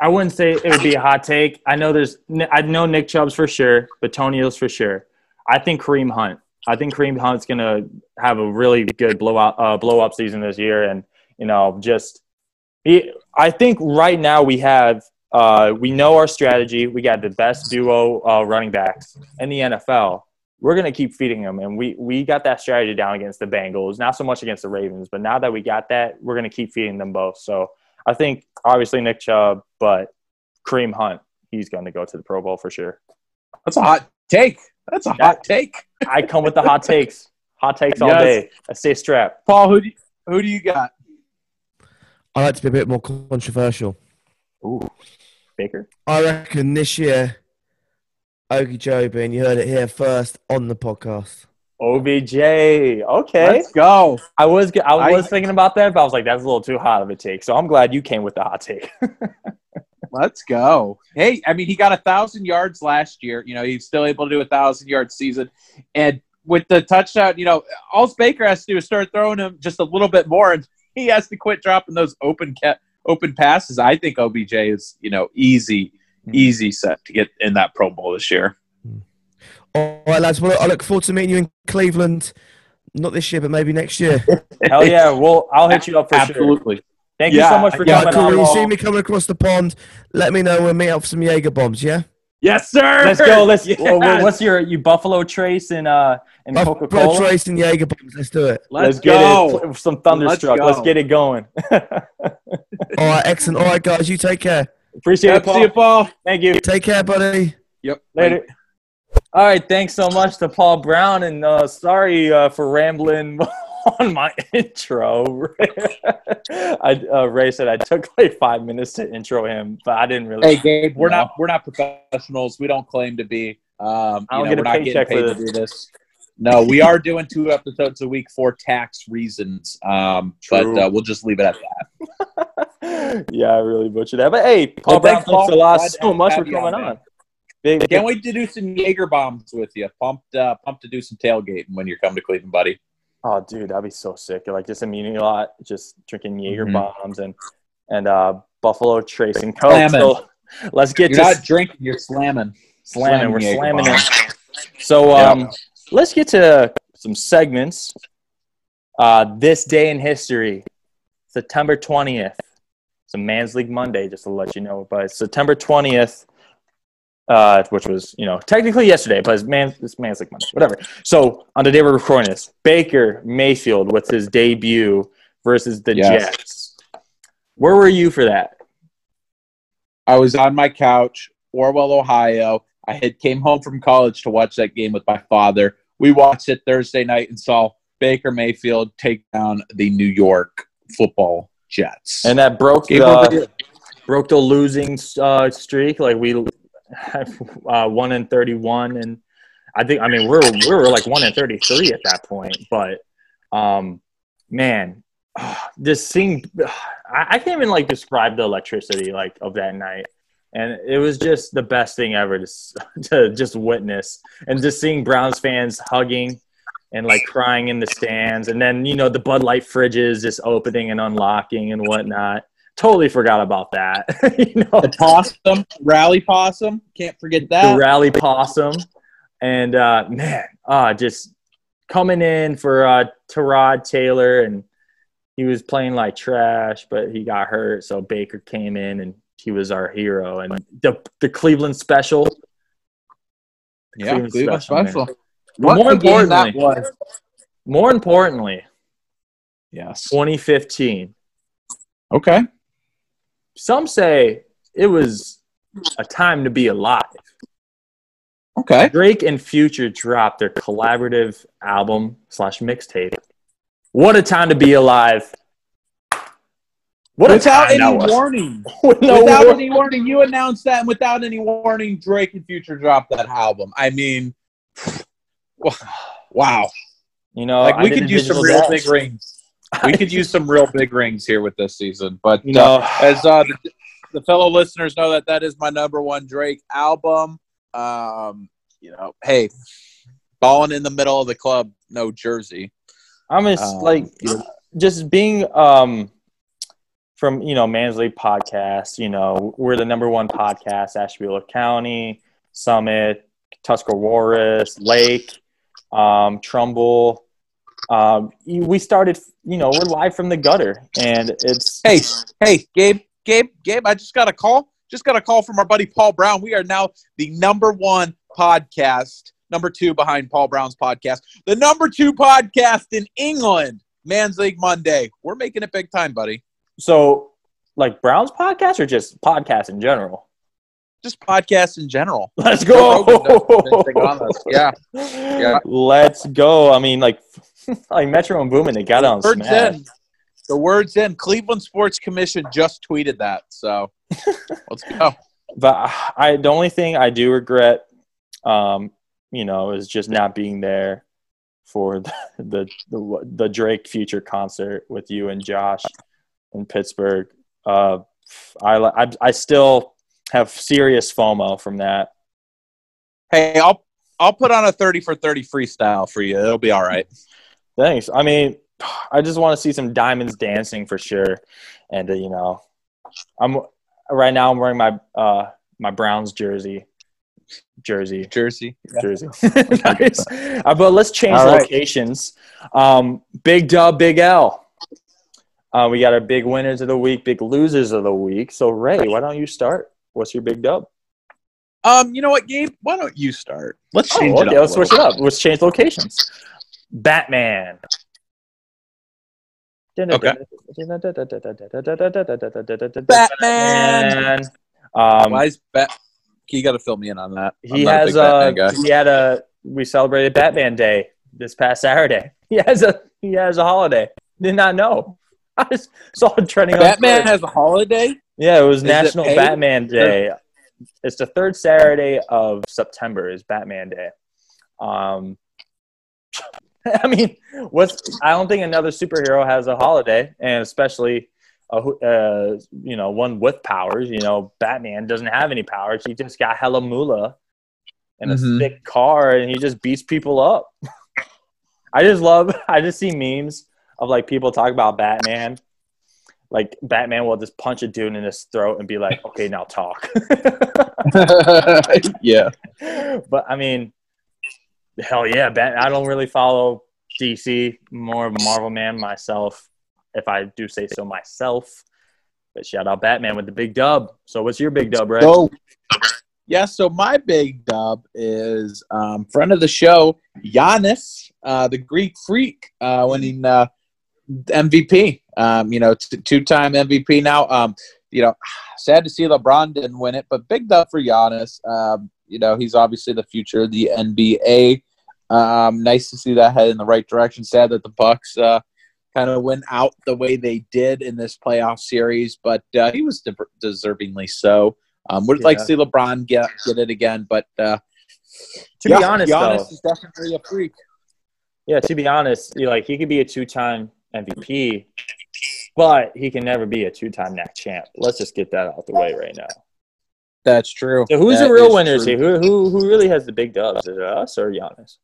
I wouldn't say it would be a hot take. I know there's, I know Nick Chubb's for sure, but Tony Hill's for sure. I think Kareem Hunt. I think Kareem Hunt's gonna have a really good blowout, uh, blow up season this year, and you know, just he. I think right now we have, uh, we know our strategy. We got the best duo uh, running backs in the NFL. We're gonna keep feeding them, and we we got that strategy down against the Bengals. Not so much against the Ravens, but now that we got that, we're gonna keep feeding them both. So I think obviously Nick Chubb, but Kareem Hunt, he's going to go to the Pro Bowl for sure. That's a hot take. That's a hot take. I come with the hot takes, hot takes all Yes. day. I stay strapped. Paul, who do you, who do you got? I like to be a bit more controversial. Ooh, Baker. I reckon this year, Okeechobee, and you heard it here first on the podcast. OBJ. Okay, Let's go. I was I I- was thinking about that, but I was like, that's a little too hot of a take. So I'm glad you came with the hot take. Let's go. Hey, I mean, he got a thousand yards last year. You know, he's still able to do a thousand yard season. And with the touchdown, you know, all Baker has to do is start throwing him just a little bit more, and he has to quit dropping those open ca- open passes. I think OBJ is, you know, easy. Easy set to get in that Pro Bowl this year. All right, lads. Well, I look forward to meeting you in Cleveland. Not this year, but maybe next year. Hell yeah! Well, I'll hit you up for sure. Absolutely. Thank you so much for yeah, Yeah, coming cool. on. When you see me coming across the pond, let me know. We'll meet up for some Jaeger bombs. Yeah. Yes, sir. Let's go. Let's. Yes. well, well, what's your you Buffalo Trace and uh and Coca Buffalo Cola? Trace and Jaeger bombs. Let's do it. Let's, get go. it. Some thunderstruck. Let's Let's, get it going. All right, excellent. All right, guys, you take care. Appreciate Yep, it, Paul. see you, Paul. Thank you. Take care, buddy. Yep. Later. All right, thanks so much to Paul Brown, and uh, sorry uh, for rambling on my intro. I, uh, Ray said I took like five minutes to intro him, but I didn't really. Hey, Gabe, we're No. not we're not professionals. We don't claim to be. Um, I you don't know, get a we're not paycheck paid for to do this. No, we are doing two episodes a week for tax reasons. Um, but uh, we'll just leave it at that. yeah, I really butchered that. But hey, Paul Well, Brown, thanks, thanks Paul. a lot so to much have for you on, coming on. Big, Can't wait to do some Jaeger bombs with you. Pumped, uh, pumped to do some tailgating when you come to Cleveland, buddy. Oh, dude, that'd be so sick. Like just a meeting a lot, just drinking Jaeger Mhm. bombs and and uh, Buffalo Trace and Coke. So let's get You're to not drinking, you're slamming. slamming. We're Jaeger slamming bombs. it. So Yeah. Let's get to some segments. Uh, this day in history, September twentieth. It's a Man's League Monday, just to let you know. But September twentieth, uh, which was you know technically yesterday, but it's man, it's Man's League Monday, whatever. So on the day we're recording this, Baker Mayfield with his debut versus the Yes. Jets. Where were you for that? I was on my couch, Orwell, Ohio. I had came home from college to watch that game with my father. We watched it Thursday night and saw Baker Mayfield take down the New York Football Jets. And that broke Game the broke the losing uh, streak. Like we uh, one in thirty one, and I think I mean we're we were like one in thirty three at that point. But um, man, this thing I, I can't even like describe the electricity like of that night. And it was just the best thing ever to, to just witness and just seeing Browns fans hugging and like crying in the stands. And then, you know, the Bud Light fridges just opening and unlocking and whatnot. Totally forgot about that. you know, the possum, rally possum. Can't forget the that. rally possum. And uh, man, uh, just coming in for uh, Tyrod Taylor, and he was playing like trash, but he got hurt. So Baker came in, and he was our hero. And the the Cleveland special. yeah, Cleveland Cleveland special, special. More importantly, was. more importantly, Yes. 2015. Okay. Some say it was a time to be alive. Okay. Drake and Future dropped their collaborative album slash mixtape. What a time to be alive! What without any that warning. With no without war- any warning, you announced that, and without any warning, Drake and Future dropped that album. I mean, wow. you know, like we did could a use some real dance. big rings. We could use some real big rings here with this season. But You know, uh, as uh, the, the fellow listeners know, that that is my number one Drake album. Um, you know, hey, balling in the middle of the club, no jersey. I'm just Um, like you know, just being um from you know Mansley podcast. You know, we're the number one podcast, Ashtabula County, Summit, Tuscarawas, Lake, um, Trumbull. Um, we started, you know, we're live from the gutter, and it's hey, hey, Gabe, Gabe, Gabe, I just got a call. Just got a call from our buddy Paul Brown. We are now the number one podcast, number two behind Paul Brown's podcast, the number two podcast in England. Man's League Monday. We're making it big time, buddy. So like Browns podcast or just podcast in general. Just podcasts in general. Let's go. Rogan does anything on this. Yeah. Yeah. Let's go. I mean, like, like Metro and Boomin, they got on Words Smash. in. The words in. Cleveland Sports Commission just tweeted that. So let's go. but I the only thing I do regret, um, you know, is just not being there for the the the, the Drake Future concert with you and Josh in Pittsburgh. Uh, I I I still have serious FOMO from that. Hey, I'll I'll put on a 30 for 30 freestyle for you. It'll be all right. Thanks. I mean, I just want to see some diamonds dancing for sure, and uh, you know, I'm right now. I'm wearing my uh my Browns jersey. Jersey. Jersey. Jersey. nice. Uh, but let's change All right. locations. Um, Big Dub, Big L. Uh, we got our big winners of the week, big losers of the week. So Ray, why don't you start? What's your big dub? Um, you know what, Gabe? Why don't you start? Let's Oh, change it up. let's switch it up. Let's change locations. Batman. Okay. Batman! Um, Why is Bat? You got to fill me in on that. I'm he a has uh, guy. he had a we celebrated Batman Day this past Saturday. He has a he has a holiday. Did not know. I just saw it trending Batman Twitter. has a holiday. Yeah, it was Is National paid? Batman Day. It's the third Saturday of September is Batman Day. Um, I mean, what's I don't think another superhero has a holiday, and especially a, uh, you know one with powers. You know, Batman doesn't have any powers. He just got hella moolah in a Mhm. thick car, and he just beats people up. I just love. I just see memes of like people talk about Batman. Like Batman will just punch a dude in his throat and be like, "Okay, now talk." yeah. but I mean, hell yeah, Bat- I don't really follow DC. More of a Marvel man myself, if I do say so myself. But shout out Batman with the big dub. So what's your big dub, Ray? So, yeah, so my big dub is um, friend of the show, Giannis, uh, the Greek freak, uh, winning uh, MVP. Um, you know, t- two-time MVP now. Um, you know, sad to see LeBron didn't win it, but big dub for Giannis. Um, you know, he's obviously the future of the NBA. Um, nice to see that head in the right direction. Sad that the Bucks uh, kind of went out the way they did in this playoff series, but uh, he was de- deservingly so. Um, would like to see LeBron get get it again, but uh, to yeah, be honest, Giannis though, is definitely a freak. yeah, to be honest, like he could be a two-time MVP, but he can never be a two-time NAC champ. Let's just get that out the way right now. That's true. So who's That the real is winners true. here? Who, who who really has the big dubs? Is it us or Giannis?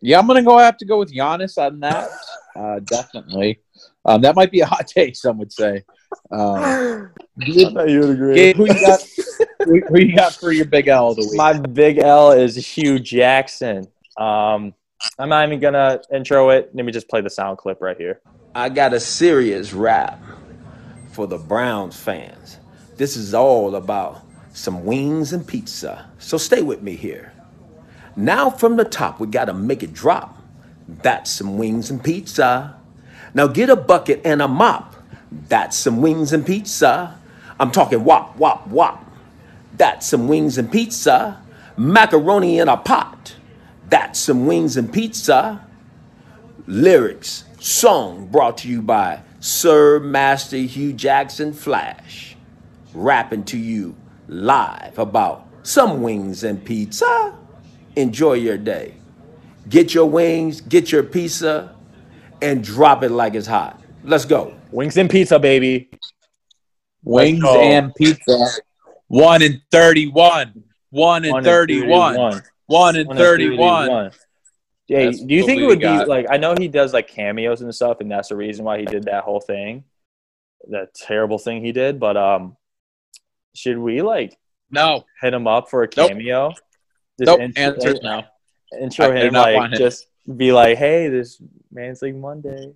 Yeah, I'm gonna go have to go with Giannis on that. Uh, definitely. Um, that might be a hot take. Some would say. Um, you would agree. Gabe, who you got? who, who you got for your big L of the week? My big L is Hue Jackson. Um, I'm not even gonna intro it. Let me just play the sound clip right here. I got a serious rap for the Browns fans. This is all about some wings and pizza. So stay with me here. Now from the top, we gotta make it drop. That's some wings and pizza. Now get a bucket and a mop. That's some wings and pizza. I'm talking wop, wop, wop. That's some wings and pizza. Macaroni in a pot. That's some wings and pizza. Lyrics, song brought to you by Sir Master Hue Jackson Flash. Rapping to you live about some wings and pizza. Enjoy your day. Get your wings, get your pizza, and drop it like it's hot. Let's go. Wings and pizza, baby. Wings and pizza. One and thirty-one. One and One and thirty-one. 31. One and thirty-one. 31. Hey, That's do you think it we would got. be like? I know he does like cameos and stuff, and that's the reason why he did that whole thing, that terrible thing he did. But um, should we like No, hit him up for a Nope. cameo? Just nope. int- Answer in- no. Intro I do him like want him. just be like, hey, this man's like Monday.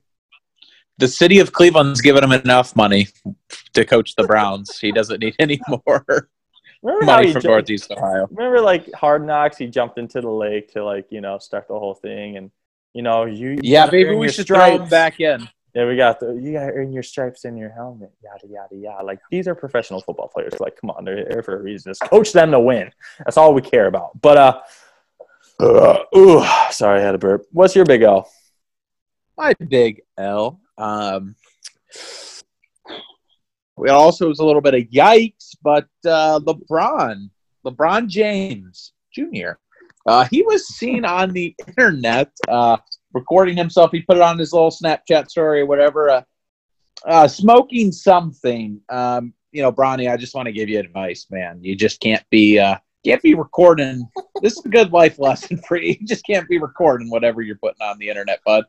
The city of Cleveland's given him enough money to coach the Browns. he doesn't need any more Remember how he from jumped- Northeast Ohio. Remember, like Hard Knocks, he jumped into the lake to like you know start the whole thing, and you know you Yeah, maybe we should throw him back in. Yeah, we got the you gotta earn your stripes in your helmet, yada yada yada. Like these are professional football players. Like, come on, they're there for a reason. Just coach them to win. That's all we care about. But uh, uh ooh, sorry, I had a burp. What's your big L? My big L. Um, we also was a little bit of yikes, but uh, LeBron, LeBron James Jr. Uh, he was seen on the internet uh, recording himself. He put it on his little Snapchat story or whatever, uh, uh, smoking something. Um, you know, Bronny, I just want to give you advice, man. You just can't be uh, can't be recording. This is a good life lesson for you. You just can't be recording whatever you're putting on the internet, bud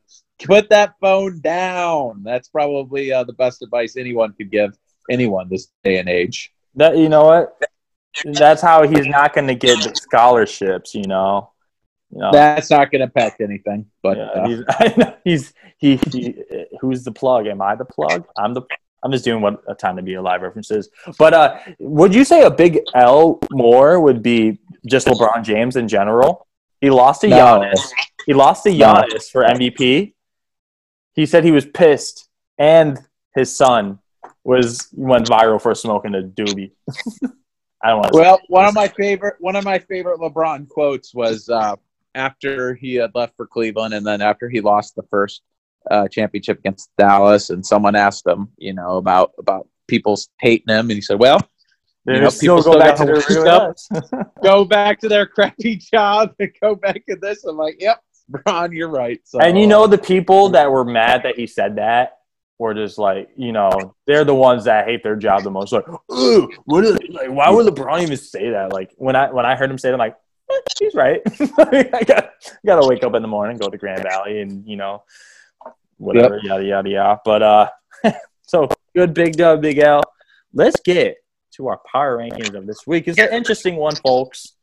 put that phone down. That's probably uh, the best advice anyone could give anyone this day and age. That you know what? That's how he's not going to get the scholarships. You know, You know, That's not going to affect anything. But yeah, uh, he's, know, he's he, he. Who's the plug? Am I the plug? I'm the. I'm just doing what a time to be alive references. But uh, would you say a big L more would be just LeBron James in general? He lost to No. Giannis. He lost to No. For MVP. He said he was pissed, and his son was went viral for smoking a doobie. I don't well, one of my favorite one of my favorite LeBron quotes was uh, after he had left for Cleveland, and then after he lost the first uh, championship against Dallas, and someone asked him, you know, about about people hating him, and he said, "Well, you know, still people go still back to their wake real up. lives. go back to their crappy job and go back to this." I'm like, "Yep, LeBron, you're right." So, And you know the people that were mad that he said that were just like, you know, they're the ones that hate their job the most. Like, ooh, what is like? Why would LeBron even say that? Like when I when I heard him say it, I'm like, eh, he's right. I got got to wake up in the morning, go to Grand Valley, and you know, whatever, yada yada yada. But uh, so good, big dub, big L. Let's get to our power rankings of this week. It's an interesting one, folks.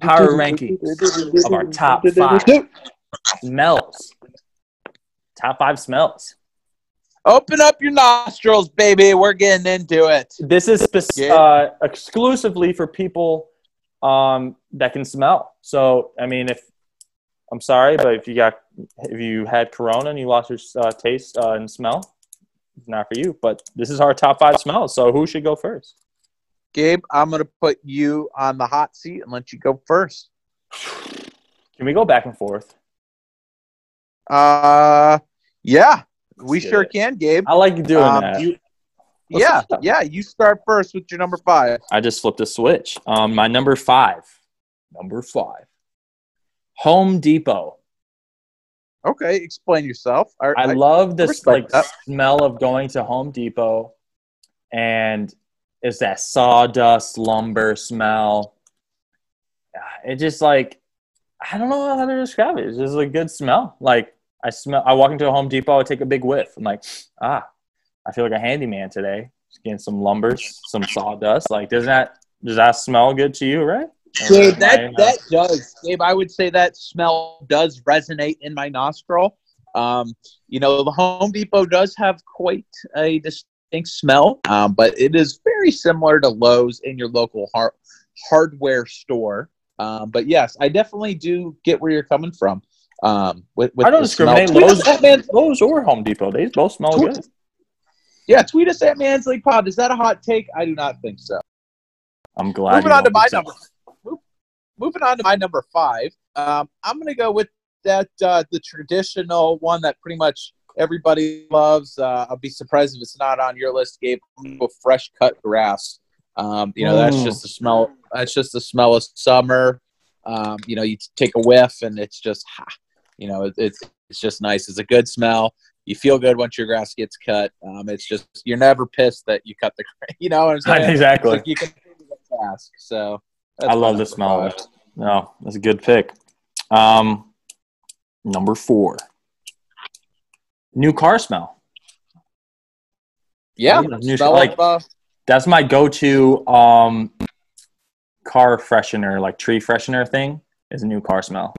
Power rankings of our top five smells. Top five smells. Open up your nostrils, baby. We're getting into it. This is Yeah. uh, exclusively for people um, that can smell. So, I mean, if I'm sorry, but if you got if you had Corona and you lost your uh, taste uh, and smell, it's not for you. But this is our top five smells. So, who should go first? Gabe, I'm going to put you on the hot seat and let you go first. Can we go back and forth? Uh, yeah, we Let's get sure it. can, Gabe. I like doing Um, that. you- yeah, yeah, you start first with your number five. I just flipped a switch. Um, my number five. Number five. Home Depot. Okay, explain yourself. I, I, I- love this like that. smell of going to Home Depot, and it's that sawdust lumber smell. Ah, It just like I don't know how to describe it. It's just a good smell. Like I smell. I walk into a Home Depot, I take a big whiff. I'm like, ah, I feel like a handyman today. Just getting some lumbers, some sawdust. Like, does that does that smell good to you? Right? Gabe, Or that uh, that does, Gabe. I would say that smell does resonate in my nostril. Um, you know, the Home Depot does have quite a distinct smell, um, but it is very similar to Lowe's in your local har- hardware store. Um, but yes, I definitely do get where you're coming from. Um, with, with I don't discriminate. Lowe's, Lowe's or Home Depot, they both smell Tweet- good. yeah, tweet us at Mansley Pod. Is that a hot take? I do not think so. I'm glad. Moving on to my number. Move- Moving on to my number five. Um, I'm going to go with that uh, the traditional one that pretty much everybody loves. Uh, I'll be surprised if it's not on your list, Gabe. I'm gonna go fresh cut grass. Um, you know, that's Mm. just the smell. That's just the smell of summer. Um, you know, you take a whiff and it's just, ha, you know, it, it's it's just nice. It's a good smell. You feel good once your grass gets cut. Um, it's just you're never pissed that you cut the. Grass. You know what I'm saying? exactly. Like you can task. So I love the smell of it. No, that's a good pick. Um, number four. New car smell. Yeah, Yeah, new- smell like- of, uh, That's my go-to um, car freshener, like tree freshener thing. Is a new car smell.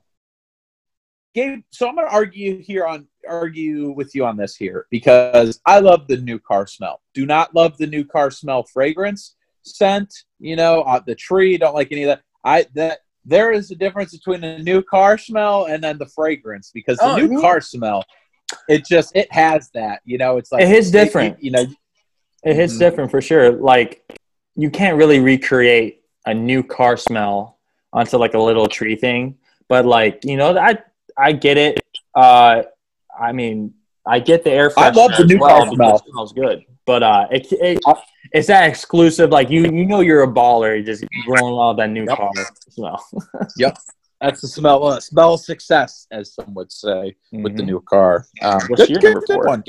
Gabe. So I'm going to argue here on argue with you on this here because I love the new car smell. Do not love the new car smell fragrance scent. You know, uh, the tree. Don't like any of that. I that there is a difference between a new car smell and then the fragrance because the Oh, new yeah. car smell, it just it has that. You know, it's like it is different. you know, It hits Mhm. different for sure. Like you can't really recreate a new car smell onto like a little tree thing, but like you know, I I get it. Uh, I mean, I get the air I love the new well car smell. It smells good, but uh, it, it it's that exclusive. Like you you know you're a baller. Just rolling out that new Yep. car smell. Yep. That's the smell uh, smell of success, as some would say. with the Mhm. new car. Um, What's good, your good, number good four? one.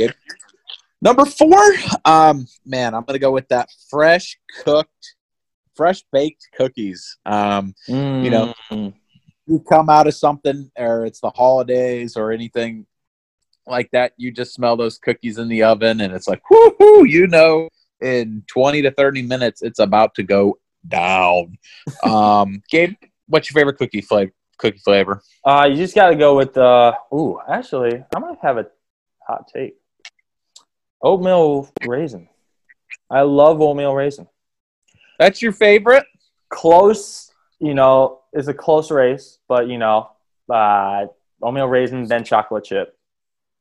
Number four, um, man, I'm gonna go with that fresh cooked, fresh baked cookies. Um, You know, Mm. you come out of something, or it's the holidays, or anything like that. You just smell those cookies in the oven, and it's like, whoo, you know, in 20 to 30 minutes, it's about to go down. Um, Gabe, what's your favorite cookie flavor? Cookie flavor. Uh, you just got to go with uh. Ooh, actually, I might have a hot take. Oatmeal raisin. I love oatmeal raisin. That's your favorite? Close, you know, is a close race, but you know, uh, oatmeal raisin then chocolate chip.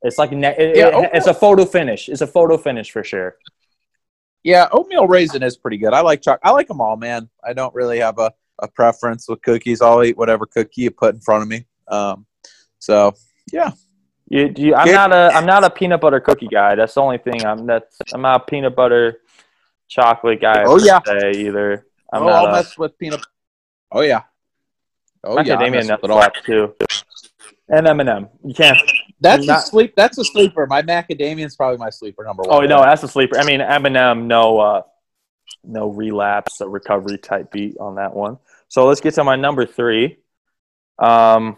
It's like ne- it- Yeah, it- it's a photo finish. It's a photo finish for sure. Yeah, oatmeal raisin is pretty good. I like choc. I like them all, man. I don't really have a, a preference with cookies. I'll eat whatever cookie you put in front of me. Um, so yeah, You, you, I'm not a I'm not a peanut butter cookie guy. That's the only thing. I'm that's I'm not a peanut butter chocolate guy. Oh, yeah. either. I'm oh, I'll not a, mess with peanut. Oh yeah. Oh yeah. I'll macadamia nut with it all. flap too. And M and m You can't. That's Not- a sleep. That's a sleeper. My macadamia is probably my sleeper number Oh one. no, that's a sleeper. I mean M and m no uh, no relapse or recovery type beat on that one. So let's get to my number three. Um,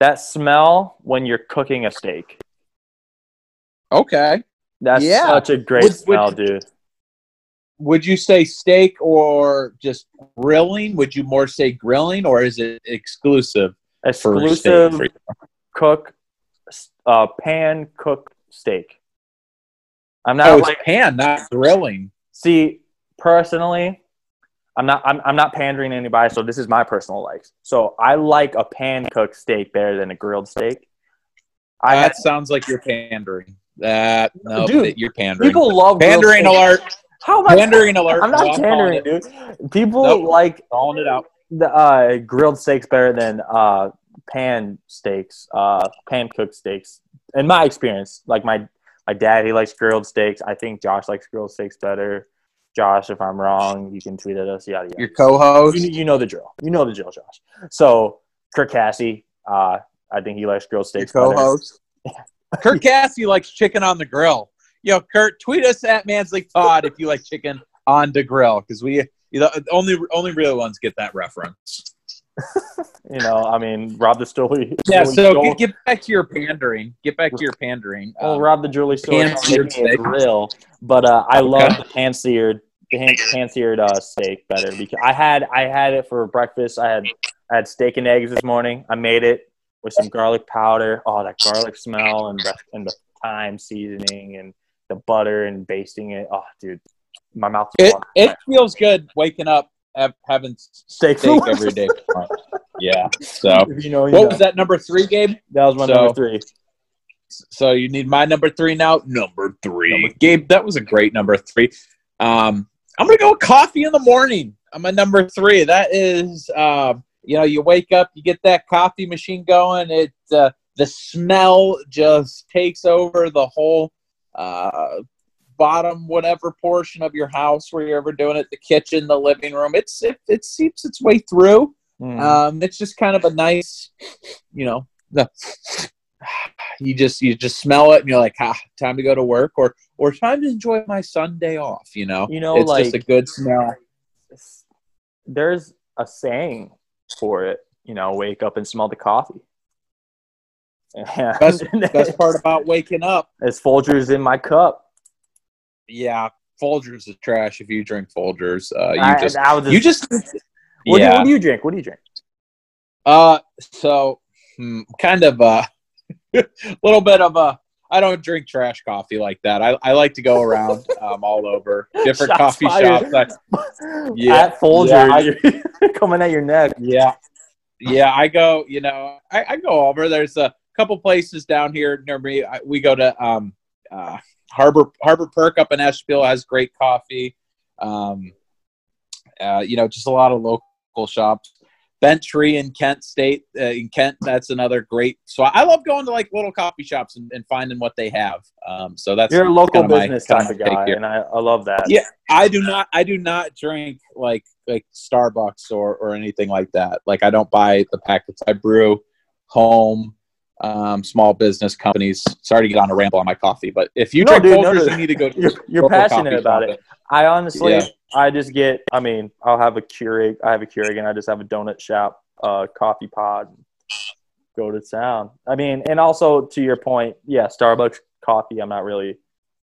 that smell when you're cooking a steak. Okay. That's Yeah. such a great Would- would- smell, dude. Would you say steak or just grilling? Would you more say grilling or is it exclusive for Exclusive steak? cook, uh, pan cooked steak. I'm not Oh, it's like pan, not grilling. see personally. I'm not. I'm, I'm not pandering to anybody. So this is my personal likes. So I like a pan cooked steak better than a grilled steak. I that had, sounds like you're pandering. That no, Dude, you're pandering. people love pandering alert. How am I Pandering alert. I'm not pandering, dude. People Nope. like Calling it out. the uh, grilled steaks better than uh, pan steaks, uh, pan cooked steaks. In my experience, like my my dad, he likes grilled steaks. I think Josh likes grilled steaks better. Josh, if I'm wrong, you can tweet at us. Yada yada. Your co-host. You, you know the drill. You know the drill, Josh. So Kirk Cassie, uh, I think he likes grilled Your steaks better. co-host. Kurt Cassie likes chicken on the grill. Yo, Kurt, tweet us at Mansley Pod if you like chicken on the grill because we you know, only only real ones get that reference. You know, I mean, Rob the Stoli. Yeah, so get, get back to your pandering. Get back to your pandering. Well, Um, Rob the Jewelry Store pan is seared making a steak. grill, but uh, I Okay. love the pan seared, the pan, pan seared uh, steak better because I had I had it for breakfast. I had I had steak and eggs this morning. I made it with some garlic powder. Oh, that garlic smell and the, and the thyme seasoning and the butter and basting it. Oh, dude, my mouth. it it feels good waking up having Steak steak every day. yeah. So If you know, you what know. was that number three, Gabe? That was my So- number three. So you need my number three now. Number three, Number- Gabe. That was a great number three. Um, I'm gonna go with coffee in the morning. I'm a number three. That is, um, you know, you wake up, you get that coffee machine going. It uh, the smell just takes over the whole uh, bottom whatever portion of your house where you're ever doing it. The kitchen, the living room. It's it, it seeps its way through. Mm. Um, it's just kind of a nice, you know, the, you just you just smell it and you're like, ah, time to go to work or or time to enjoy my Sunday off. You know, You know, it's just a good smell. There's a saying for it. You know, wake up and smell the coffee. Best best part about waking up, is Folgers in my cup. yeah, Folgers is trash if you drink Folgers. Uh, you I- just I was you just What, do, yeah. what do you drink? What do you drink? Uh, so hmm, kind of a little bit of a. I don't drink trash coffee like that. I, I like to go around um, all over different Shots coffee fired. shops. I, Yeah. At Folgers, Yeah, coming at your neck. yeah, yeah. I go. You know, I, I go over. There's a couple places down here near me. I, we go to um, uh, Harbor Harbor Perk up in Asheville has great coffee. Um, uh, you know, just a lot of local shops. Bent Tree in Kent State, uh, in Kent, that's another great. So I love going to like little coffee shops and, and finding what they have. Um, so that's You're a local kinda my- business type of guy, and I, I love that. Yeah, I do not. I do not drink like like Starbucks or or anything like that. Like I don't buy the packets. I brew home, um, small business companies. Sorry to get on a ramble on my coffee, but if you No, drink dude, Folgers, no. you need to go. To You're, you're passionate about shop. it. I honestly, Yeah. I just get. I mean, I'll have a Keurig. I have a Keurig, and I just have a donut shop, uh, coffee pod. Go to town. I mean, and also to your point, yeah, Starbucks coffee. I'm not really.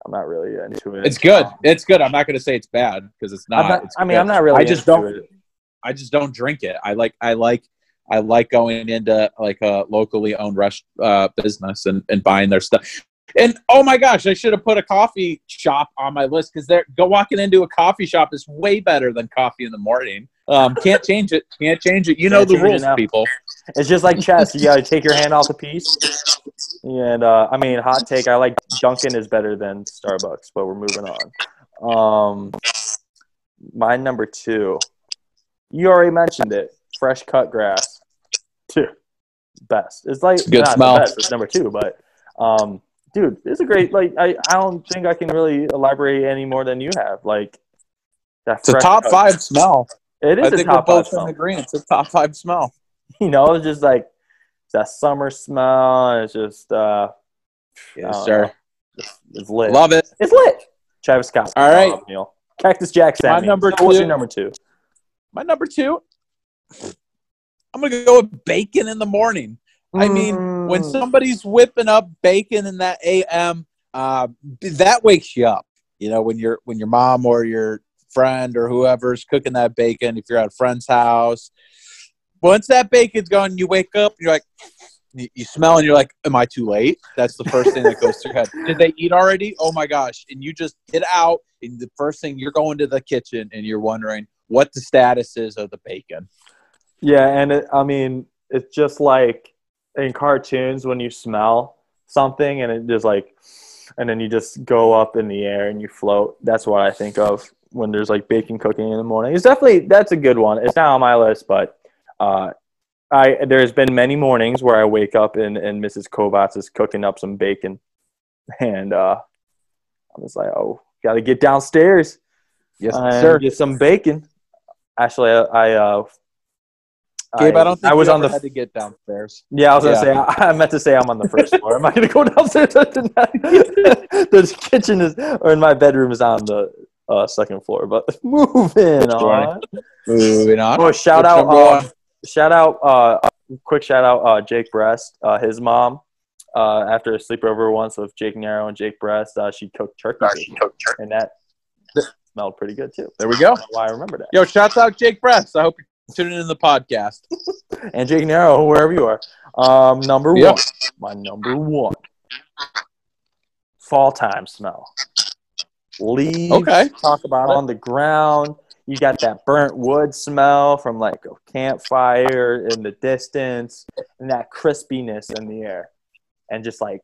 I'm not really into it. It's good. It's good. I'm not going to say it's bad because it's not. Not It's I mean, good. I'm not really. I just into don't. It. I just don't drink it. I like I like I like going into like a locally owned rest uh, business and, and buying their stuff. And oh my gosh, I should have put a coffee shop on my list because they're go walking into a coffee shop is way better than coffee in the morning. Um, can't change it. Can't change it. You know the change it rules, people. It's just like chess. You got to take your hand off the piece. And uh, I mean, hot take. I like Dunkin' is better than Starbucks, but we're moving on. Um, my number two. You already mentioned it. Fresh cut grass. Two. Best. It's like Good not smell. the best. It's number two, but um, dude, it's a great. Like I, I don't think I can really elaborate any more than you have. Like that. It's a top cut- five smell. It is I a think we're top five both smell. in agreement. It's a top five smell. you know, it's just like it's that summer smell. It's just uh, Yes, sir. it's, it's lit. Love it. It's lit. Travis Scott. All right. Neil. Cactus Jack My number So What's your number two? My number two. I'm gonna go with bacon in the morning. I mean, when Mm. somebody's whipping up bacon in that AM, uh, that wakes you up. You know, when your when your mom or your friend or whoever's cooking that bacon, if you're at a friend's house, once that bacon's gone, you wake up, you're like, you, you smell, and you're like, "Am I too late?" That's the first thing that goes through your head. Did they eat already? Oh my gosh! And you just get out, and the first thing you're going to the kitchen, and you're wondering what the status is of the bacon. Yeah, and it, I mean, it's just like in cartoons when you smell something and it just like, and then you just go up in the air and you float. That's what I think of when there's like bacon cooking in the morning. It's definitely that's a good one. It's not on my list, but uh, I there's been many mornings where I wake up and and Mrs. Kovats is cooking up some bacon, and uh, I'm just like, oh, got to get downstairs. Yes, sir. Get some bacon. Actually, I, I uh, Gabe, I, don't think I was you on the had to get downstairs. yeah, I was gonna say I, I meant to say I'm on the first floor. Am I gonna go downstairs? Tonight? the kitchen is or in my bedroom is on the uh, second floor. But moving on. Moving on. Oh, shout out! Uh, shout out! Uh, quick shout out! Uh, Jake Breast, uh, his mom. Uh, after a sleepover once with Jake Narrow and Jake Breast, uh, she cooked turkey, bacon, and that smelled pretty good too. There we go. That's why I remember that. Yo, shouts out Jake Breast. I hope you're tuning in the podcast. And Jake Narrow, wherever you are. Um, number one. My number one. Fall time smell. Leaves Okay, talk about on the ground. You got that burnt wood smell from like a campfire in the distance, and that crispiness in the air, and just like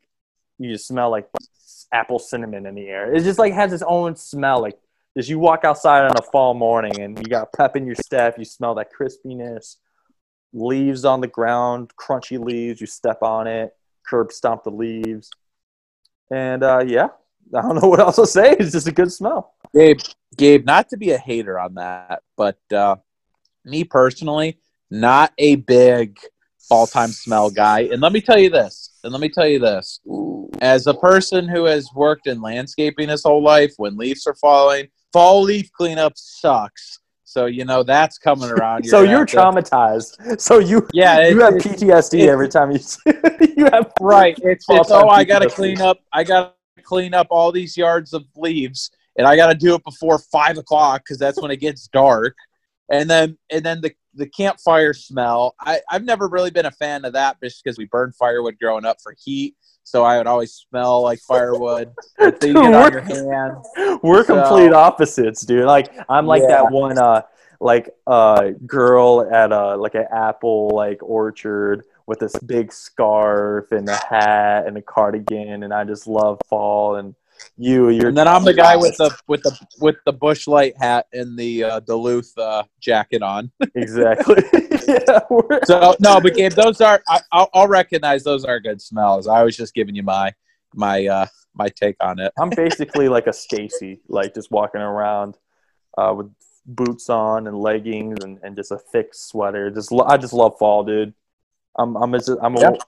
you just smell like apple cinnamon in the air. It just like has its own smell. Like as you walk outside on a fall morning and you got pep in your step, you smell that crispiness. Leaves on the ground, crunchy leaves. You step on it, curb stomp the leaves, and uh, yeah, I don't know what else to say. It's just a good smell. Gabe, Gabe, not to be a hater on that, but uh, me personally, not a big fall time smell guy. And let me tell you this, and let me tell you this. As a person who has worked in landscaping his whole life, when leaves are falling, fall leaf cleanup sucks. So you know that's coming around. so you're have to- traumatized. So you Yeah, you have PTSD it- every time you you have right. It's, it's oh, I got to clean up. I got to clean up all these yards of leaves, and I got to do it before five o'clock because that's when it gets dark. And then and then the the campfire smell. I I've never really been a fan of that just because we burned firewood growing up for heat. So I would always smell like firewood. Dude, we're- your hands. we're So- complete opposites, dude. Like I'm like Yeah. that one uh like uh girl at a like an apple like orchard with this big scarf and a hat and a cardigan and I just love fall and you you're And then I'm the guy with the with the with the Busch Light hat and the uh, Duluth uh, jacket on. exactly yeah So no, but Gabe, those are I, I'll, I'll recognize those are good smells. I was just giving you my my uh my take on it. I'm basically like a Stacy, like just walking around uh, with boots on and leggings and, and just a thick sweater. Just I just love fall, dude. I'm I'm a, I'm a, Yep.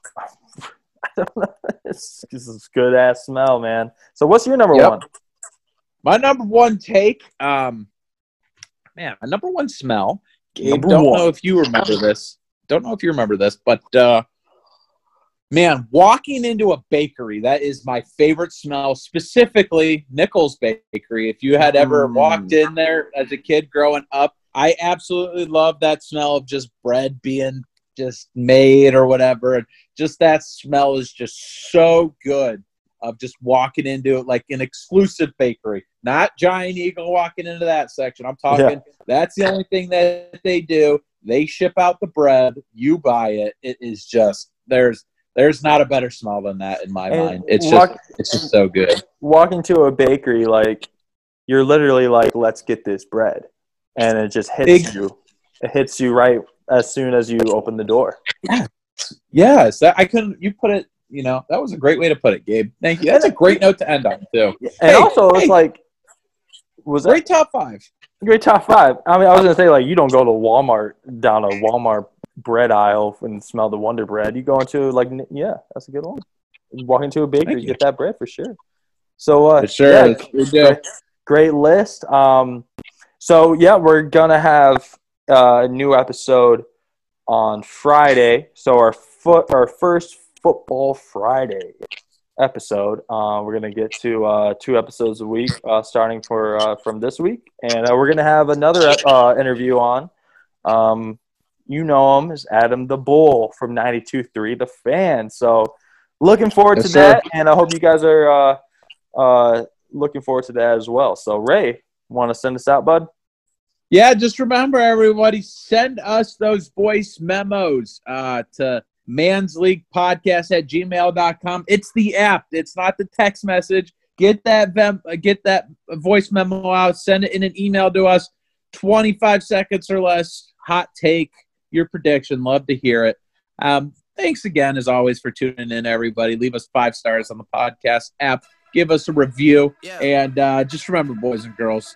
Don't know. It's this is good ass smell, man. So what's your number Yep. one? My number one take, um, man, my number one smell. Gabe, don't one. know if you remember this. Don't know if you remember this, but uh, man, walking into a bakery that is my favorite smell. Specifically, Nichols Bakery. If you had ever Mm. walked in there as a kid growing up, I absolutely love that smell of just bread being just made or whatever. And just that smell is just so good of just walking into it like an exclusive bakery, not Giant Eagle walking into that section. I'm talking Yeah. that's the only thing that they do. They ship out the bread, you buy it. It is just there's there's not a better smell than that in my And mind. It's walk- just it's just so good. walking to a bakery, like you're literally like, let's get this bread, and it just hits you. It hits you right as soon as you open the door. Yeah. Yes, that I couldn't. You put it. You know that was a great way to put it, Gabe. Thank you. That's a great note to end on too. And Hey, also, it's like, was that Great top five. great top five? I mean, I was gonna say like you don't go to Walmart down a Walmart bread aisle and smell the Wonder Bread. You go into like, yeah, that's a good one. Walk into a bakery, you. get that bread for sure. So, uh, It sure yeah, is. We do. great, great list. Um, so yeah, we're gonna have uh, a new episode on Friday. So our foot, our first football Friday episode. Uh, we're gonna get to uh, two episodes a week, uh, starting for uh, from this week, and uh, we're gonna have another uh, interview on. Um, you know him as Adam the Bull from 92.3 The Fan. So looking forward Yes, to sir. that, and I hope you guys are uh, uh, looking forward to that as well. So Ray, want to send us out, bud? Yeah, just remember everybody, send us those voice memos uh, to mansleaguepodcast at gmail.com. It's the app. It's not the text message. Get that vem- uh, get that voice memo out. Send it in an email to us. 25 seconds or less. Hot take, your prediction. Love to hear it. Um, thanks again, as always, for tuning in, everybody. Leave us five stars on the podcast app. Give us a review. Yeah. And uh, just remember, boys and girls,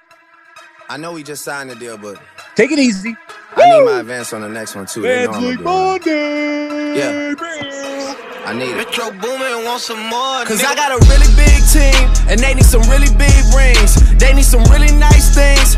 I know we just signed a deal, but take it easy. I need my advance on the next one too. They know I'm gonna. Yeah. I need it. Metro Boomin want some more. Cause I got a really big team, and they need some really big rings. They need some really nice things.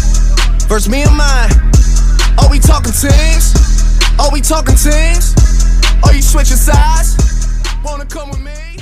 versus me and mine. Are we talking teams? Are we talking teams? Are you switching sides? Wanna come with me?